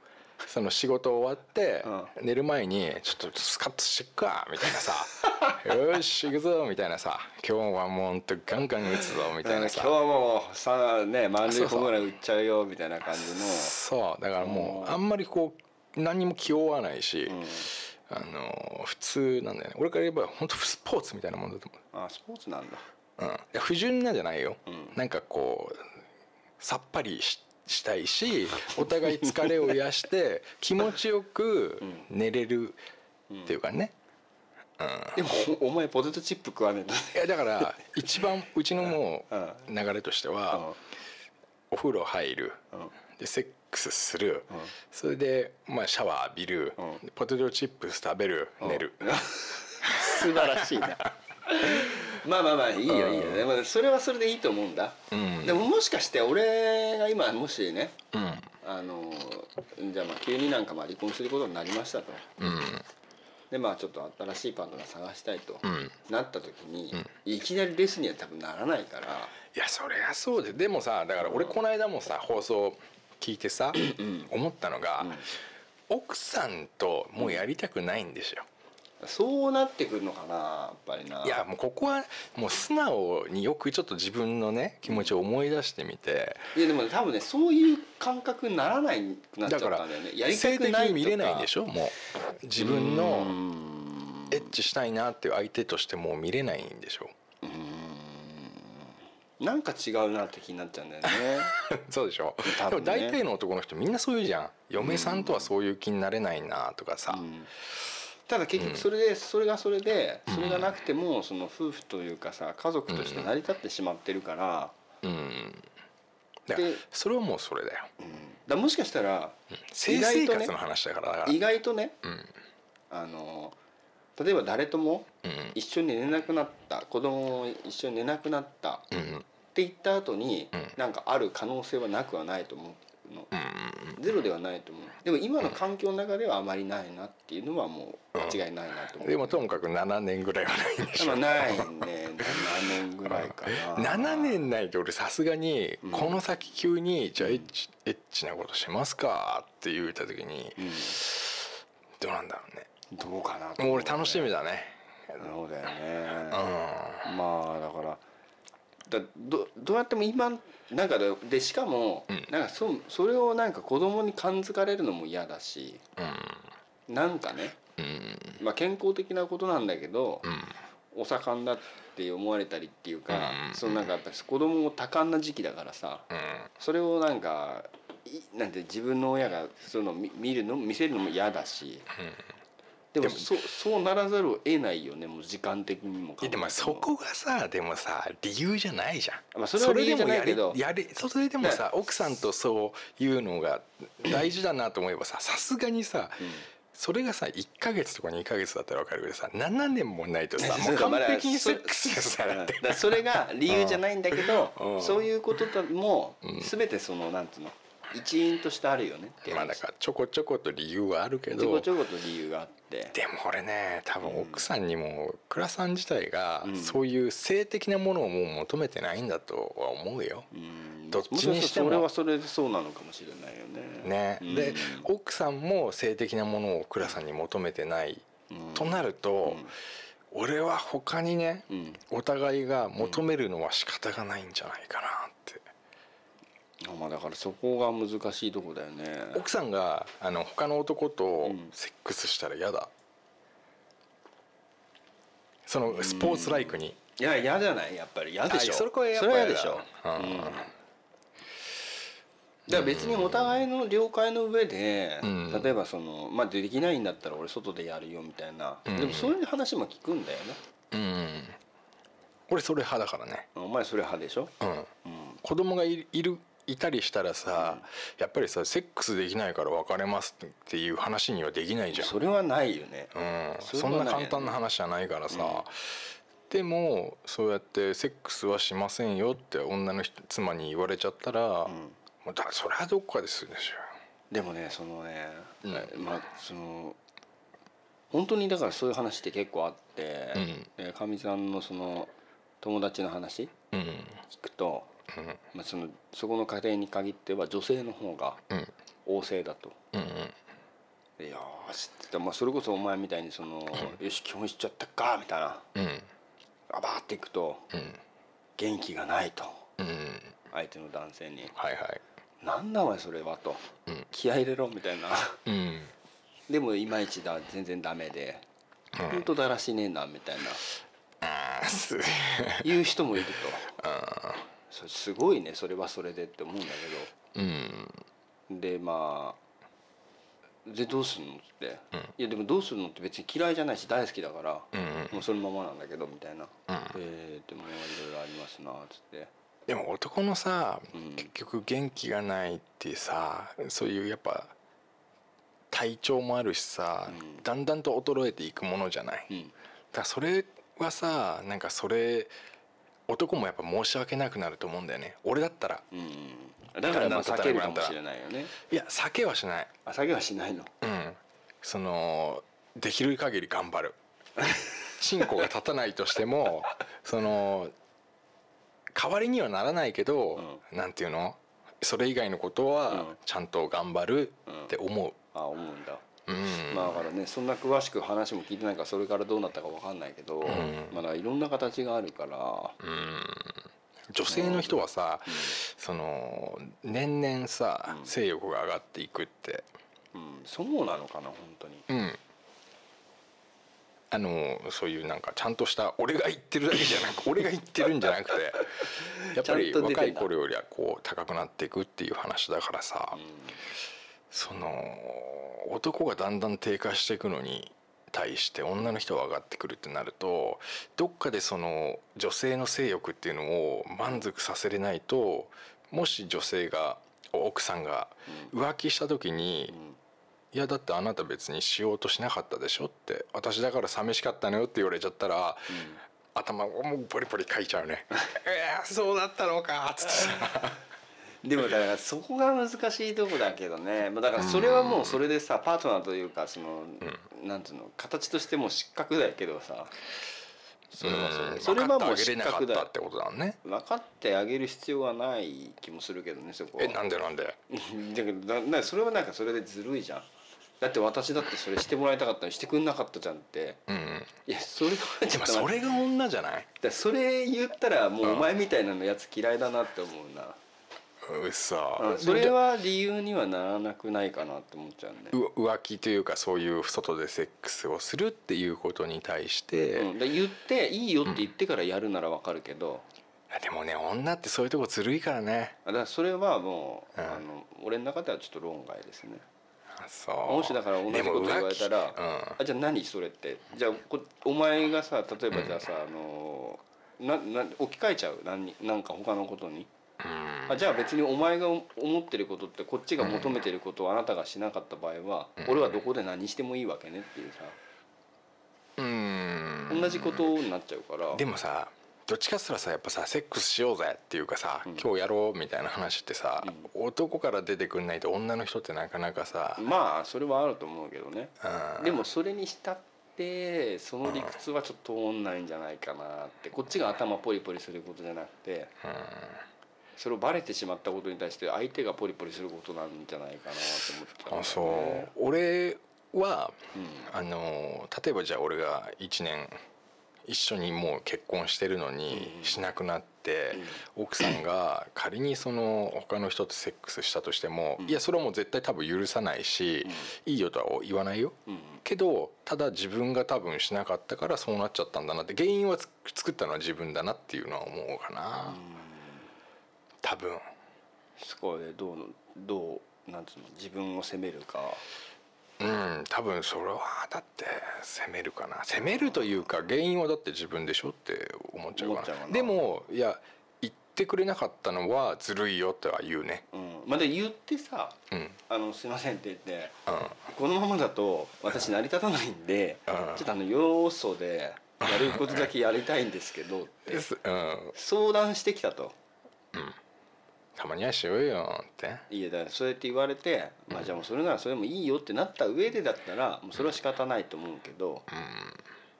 その仕事終わって、う寝る前に「ちょっとスカッとしてっか」みたいなさ「よし行くぞ」みたいなさ「今日はもうほんとガンガン打つぞ」みたいなさ。今日はもうさね満塁ホームラン打っちゃうよみたいな感じの。そうだからもううん。あんまりこう何にも気負わないし、うん。あの普通なんだよね。俺から言えば本当スポーツみたいなもんだと思う。あスポーツなんだ。うん、いや不純なんじゃないよ、うん。なんかこうさっぱりししたいし お互い疲れを癒して 気持ちよく寝れるっていうかね、でもお前ポテトチップ食わねえんだいやだから一番うちのもうう流れとしてはお風呂入る。うん。でセックスする。うん。それでまあシャワー浴びる。うん。ポテトチップス食べる。うん。寝 る素晴らしいなまあまあまあいいよいいよ。でもそれはそれでいいと思うんだ、うん。でももしかして俺が今もしねうん。あのじゃあまあ急になんかまあ離婚することになりましたと。うん。でまあちょっと新しいパートナー探したいと、うん。なった時に、いきなりレスには多分ならないから。いやそりゃそうででもさだから俺この間もさ放送聞いてさ思ったのが、奥さんともうやりたくないんですよ、そうなってくるのかなやっぱりな。いやもうここはもう素直によくちょっと自分のね気持ちを思い出してみて。いやでもね多分ねそういう感覚にならないくなっちゃったんだよね。やりたくない見れないんでしょ？もう自分のうん。エッチしたいなっていう相手としてもう見れないんでしょ？なんか違うなって気になっちゃうんだよね。そうでしょ、ね。でも大体の男の人みんなそういうじゃん。嫁さんとはそういう気になれないなとかさ、うんただ結局それで、それがそれでそれがなくてもその夫婦というかさ家族として成り立ってしまってるから,、うん。でそれはもうそれだよ。うん、だもしかしたら、性生活の話だから意外とねうん。あの例えば誰ともうん。一緒に寝なくなった子供も一緒に寝なくなったっうん。て言った後に、うん。なんかある可能性はなくはないと思うの。うんゼロではないと思う。でも今の環境の中ではあまりないなっていうのはもう間違いないなと思う、でもともかく7年ぐらいはないんでしょ。まあないね。7年ぐらいかな。7年ないと俺さすがにこの先急に「じゃあエッチエッチなことしますか?」って言った時にどうなんだろうね。どうかなともう思う俺楽しみだね。そうだよね。まあだからだどどうやっても今なんかででしかも、ん。なんかそそれをなんか子供に感づかれるのも嫌だしうなんかね、んうん。まあ、健康的なことなんだけど、うん。お盛んだって思われたりっていうか、うんそのなんかやっぱり子供も多感な時期だからさうん。それをなんかいなんて自分の親がそういうの見るの見せるのも嫌だし、でもそうそうならざるを得ないよねもう時間的にもでもそこがさでもさ理由じゃないじゃん、まあそれは理由じゃないけど。それでもやれやれそれでもさ奥さんとそういうのが大事だなと思えばささすがにさ、それがさ1か月とか2か月だったら分かるけどさ7年もないとさ もう完璧にセックスがさだからそれが理由じゃないんだけどうん。そういうこととも全てそのなんていうの一因としてあるよねまあだからちょこちょこと理由はあるけど。ちょこちょこと理由があって。でも俺ね多分奥さんにも倉さん自体がうん。そういう性的なものをもう求めてないんだとは思うよ。うん。どっちにしても。それはそれでそうなのかもしれないよね。ね、うん。で奥さんも性的なものを倉さんに求めてない、うんとなると、俺は他にね、うん。お互いが求めるのは仕方がないんじゃないかなまあだからそこが難しいとこだよね。奥さんがあの他の男とうんセックスしたら嫌だ。そのスポーツライクに、いや嫌じゃない。やっぱり嫌でしょ。あそれこれやっぱそれはり嫌でしょ。うん。うん。だから別にお互いの了解の上で、うん。例えばその、まあ、できないんだったら俺外でやるよみたいな、うん。でもそういう話も聞くんだよね。うん。俺それ派だからね、お前それ派でしょ、うん、うん、子供がいいるいたりしたらさ、やっぱりさセックスできないから別れますっていう話にはできないじゃん。それはないよね、うん、それそんな簡単な話じゃないからさ、うん。でもそうやってセックスはしませんよって女の人妻に言われちゃったら、もうだそれはどっかでするでしでもねそのね、うまあその本当にだからそういう話って結構あってうん。でかみ、さんのその友達の話ょうん。聞くと、まあ、そのそこの家庭に限っては女性の方がうん。旺盛だと。うんうん。でよーしってまあ、それこそお前みたいにその、よし基本しちゃったかみたいな。うん。あバーっていくとうん。元気がないと。うん。相手の男性に。はいはい「なんだお前それは」と。うん「気合い入れろ」みたいな。うん。でもいまいちだ全然ダメで「うん。ほんとだらしねえな」みたいな。言う人もいるとそれすごいねそれはそれでって思うんだうん。けどでまあでどうすんのって、うん。いやでもどうするのって別に嫌いじゃないし大好きだから、うんうん。もうそのままなんだけどみたいな、うん。えー、でもいろいろありますなっつって。でも男のさ、うん。結局元気がないってさそういうやっぱ体調もあるしさ、うん。だんだんと衰えていくものじゃない、うん。だからそれはさなんかそれ男もやっぱ申し訳なくなると思うんだよね。俺だったら。うん。だからまあ避けるかもしれないよね。いや避けはしない。あ避けはしないの。うん。そのできる限り頑張る。進歩が立たないとしてもその代わりにはならないけど、なんていうの？それ以外のことうん。はちゃんと頑張るって思あ思うん。だ、う、うんまあだからねそんな詳しく話も聞いてないからそれからどうなったかわかんないけど、ん。まあだいろんな形があるから、女性の人はさ、その年々さ、うん。性欲が上がっていくって。うん、そうなのかな本当に。うん。あのそういうなんかちゃんとした俺が言ってるだけじゃなく 俺が言ってるんじゃなくてやっぱり若い頃よりはこう高くなっていくっていう話だからさ、その男がだんだん低下していくのに対して女の人が上がってくるってなるとどっかでその女性の性欲っていうのを満足させれないともし女性が奥さんが浮気した時に「いやだってあなた別にしようとしなかったでしょ」って「私だから寂しかったのよ」って言われちゃったら、頭をもうポリポリ書いちゃうね「えー、そうだったのか」っつってさでもだからそこが難しいとこだけどね。まあだからそれはもうそれでさパートナーというかその、なんていうの形としても失格だけどさ。それはそれうん。それはもう失格だよ。ったってことだね。分かってあげる必要はない気もするけどねそこは。えなんでなんで？だけどななそれはなんかそれでずるいじゃん。だって私だってそれしてもらいたかったのにしてくんなかったじゃんって。うんうん。いやそれはちょっそれが女じゃない？だそれ言ったらもうお前みたいなのやつ嫌いだなって思うな、うっそう。んそれは理由にはならなくないかなって思っちゃうねう浮気というかそういう外でセックスをするっていうことに対して、うん、で言っていいよって言ってからやるならわかるけど、でもね女ってそういうとこずるいからね。だからそれはもう、うん。あの俺の中ではちょっと論外ですね。あそう。もしだから同じこと言われたらあじゃあ何それって。じゃあこお前がさ例えばじゃあさ、あのなな置き換えちゃう？何になんか他のことに、うんあじゃあ別にお前が思ってることってこっちが求めてることをあなたがしなかった場合は、俺はどこで何してもいいわけねっていうさ、うん。同じことになっちゃうから。でもさどっちかっつったらさやっぱさセックスしようぜっていうかさ、今日やろうみたいな話ってさ、男から出てくんないと女の人ってなかなかさ、まあそれはあると思うけどね、うん。でもそれにしたってその理屈はちょっと通んないんじゃないかなって。こっちが頭ポリポリすることじゃなくてそれをバレてしまったことに対して相手がポリポリすることなんじゃないかなって思っちゃあそう。俺は、うん。あの例えばじゃあ俺が1年一緒にもう結婚してるのにしなくなって、奥さんが仮にその他の人とセックスしたとしても、いやそれはもう絶対多分許さないし、いいよとは言わないよ、うん。けどただ自分が多分しなかったからそうなっちゃったんだなって原因はつ作ったのは自分だなっていうのは思うかな、多分。そこでどうのどうなんつうの自分を責めるか。うん多分それはだって責めるかな。責めるというか原因はだって自分でしょって思っちゃうかな。思っちゃうかな。でもいや言ってくれなかったのはずるいよっては言うね。うん。まあで言ってさうん「あのすいません」って言ってうん。このままだと私成り立たないんでうん。ちょっとあの要素でやることだけやりたいんですけどって相談してきたと。たまにはしようよって。いやだからそうやって言われて、まあじゃあもうそれならそれもいいよってなった上でだったらもうそれは仕方ないと思うけど、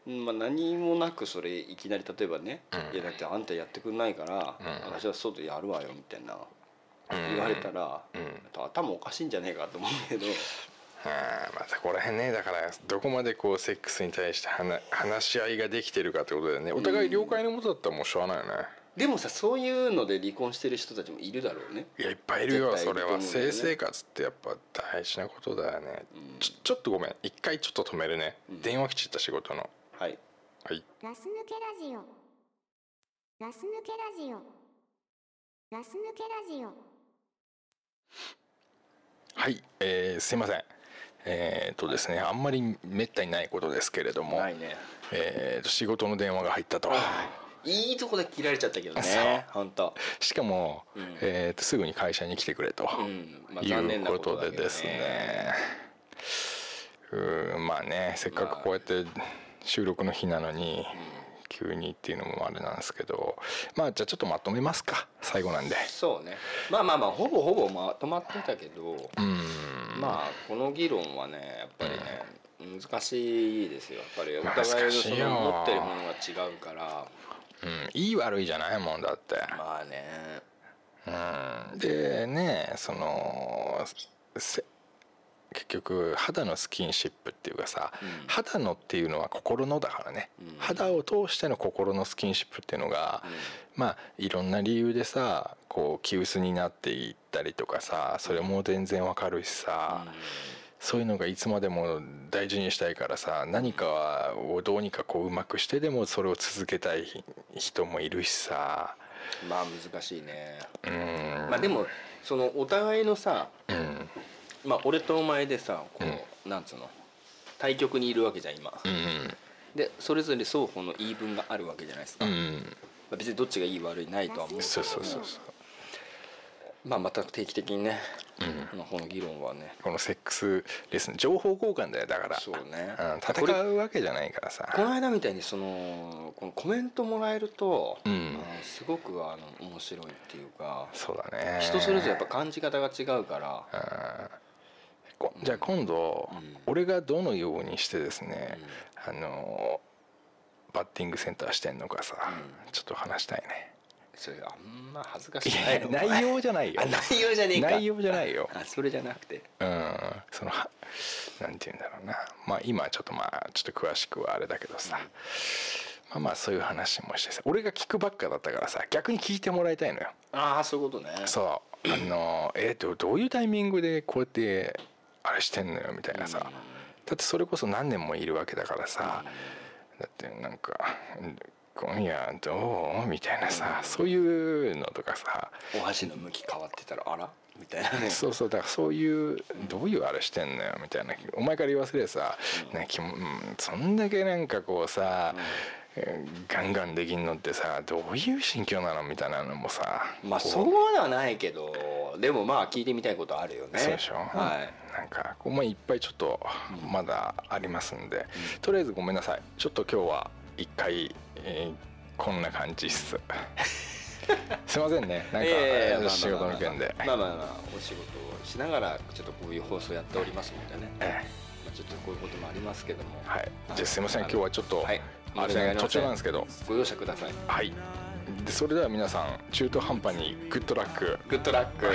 まあ、何もなくそれいきなり例えばね「いやだってあんたやってくんないから、私は外やるわよ」みたいな言われたら、頭おかしいんじゃねえかと思うけど。あまあそこら辺ねだからどこまでこうセックスに対して話話し合いができてるかってことだよね。お互い了解のもとだったらもうしょうがないよね、でもさそういうので離婚してる人たちもいるだろうね。いやいっぱいいるよ絶対いるそれは性生活ってやっぱ大事なことだよね、ちょちょっとごめん。一回ちょっと止めるね、電話来ちゃった仕事の。はい。はい。ガス抜けラジオ。ガス抜けラジオ。ガス抜けラジオ。はい、えーすいません。えー、とですねあんまりめったにないことですけれども、ないね。えーと仕事の電話が入ったといいとこで切られちゃったけどね本当。しかも、ん。えーとすぐに会社に来てくれと、うん。まあい残念なうこことでですね。うまあねせっかくこうやって収録の日なのに、急にっていうのもあれなんですけど。まあじゃあちょっとまとめますか最後なんで。そうね。まあまあまあほぼほぼまとまってたけどうん。まあこの議論はねやっぱりね、難しいですよ。やっぱりお互いのその持ってるものが違うからうん、いい悪いじゃないもんだって、まあね。うん、でねそのせ結局肌のスキンシップっていうかさ、うん。肌のっていうのは心のだからね、うん。肌を通しての心のスキンシップっていうのが、まあいろんな理由でさこう急須になっていったりとかさそれも全然わかるしさ、そういうのがいつまでも大事にしたいからさ何かをどうにかこううまくしてでもそれを続けたい人もいるしさ。まあ難しいね。うん。まあでもそのお互いのさうん。まあ俺とお前でさこう、なんつうの？対局にいるわけじゃん今、うんでそれぞれ双方の言い分があるわけじゃないですか、まうん。あ、別にどっちがいい悪いないとは思うけど。そうそうそうそうまあまた定期的にねこのこの議論はね。このセックスレッスン情報交換だよだから。そうね。うん、戦うわけじゃないからさ。この間みたいにそのこのコメントもらえると、うん。すごくあの面白いっていうかそうだね。人それぞれやっぱ感じ方が違うから、うん。こじゃあ今度、うん。俺がどのようにしてですね、あのバッティングセンターしてんのかさ、うん。ちょっと話したいねそれあんま恥ずかしいくない内容じゃないよ。あ内容じゃねえか。内容じゃないよ。あそれじゃなくて。うんそのはなんて言うんだろうな。まあ今ちょっとまあちょっと詳しくはあれだけどさ、まあまあそういう話もしてさ。俺が聞くばっかだったからさ逆に聞いてもらいたいのよ。ああそういうことね。そう。あのえー、どどういうタイミングでこうやってあれしてんのよみたいなさ、だってそれこそ何年もいるわけだからさ、だってなんか「今夜どう?」みたいなさ、そういうのとかさ。お箸の向き変わってたらあら？みたいなね。そうそうだからそういうどういうあれしてんのよみたいな。お前から言わせれさ、ねきもうんそんだけなんかこうさ、えーガンガンできんのってさどういう心境なのみたいなのもさまあそうではないけどでもまあ聞いてみたいことあるよね。そうでしょ、はい。なんかこうまあいっぱいちょっとまだありますんで、とりあえずごめんなさい。ちょっと今日は一回、えーこんな感じっす。すいませんね。なんか、いやいやいやまあまあまあ仕事の件で、まあまあまあお仕事をしながらちょっとこういう放送やっておりますのでね、えまあ、ちょっとこういうこともありますけども。えはい。じゃあすいません。今日はちょっと、はい。あれね途中なんですけど。ご容赦ください。はい。でそれでは皆さん中途半端にグッドラック。グッドラック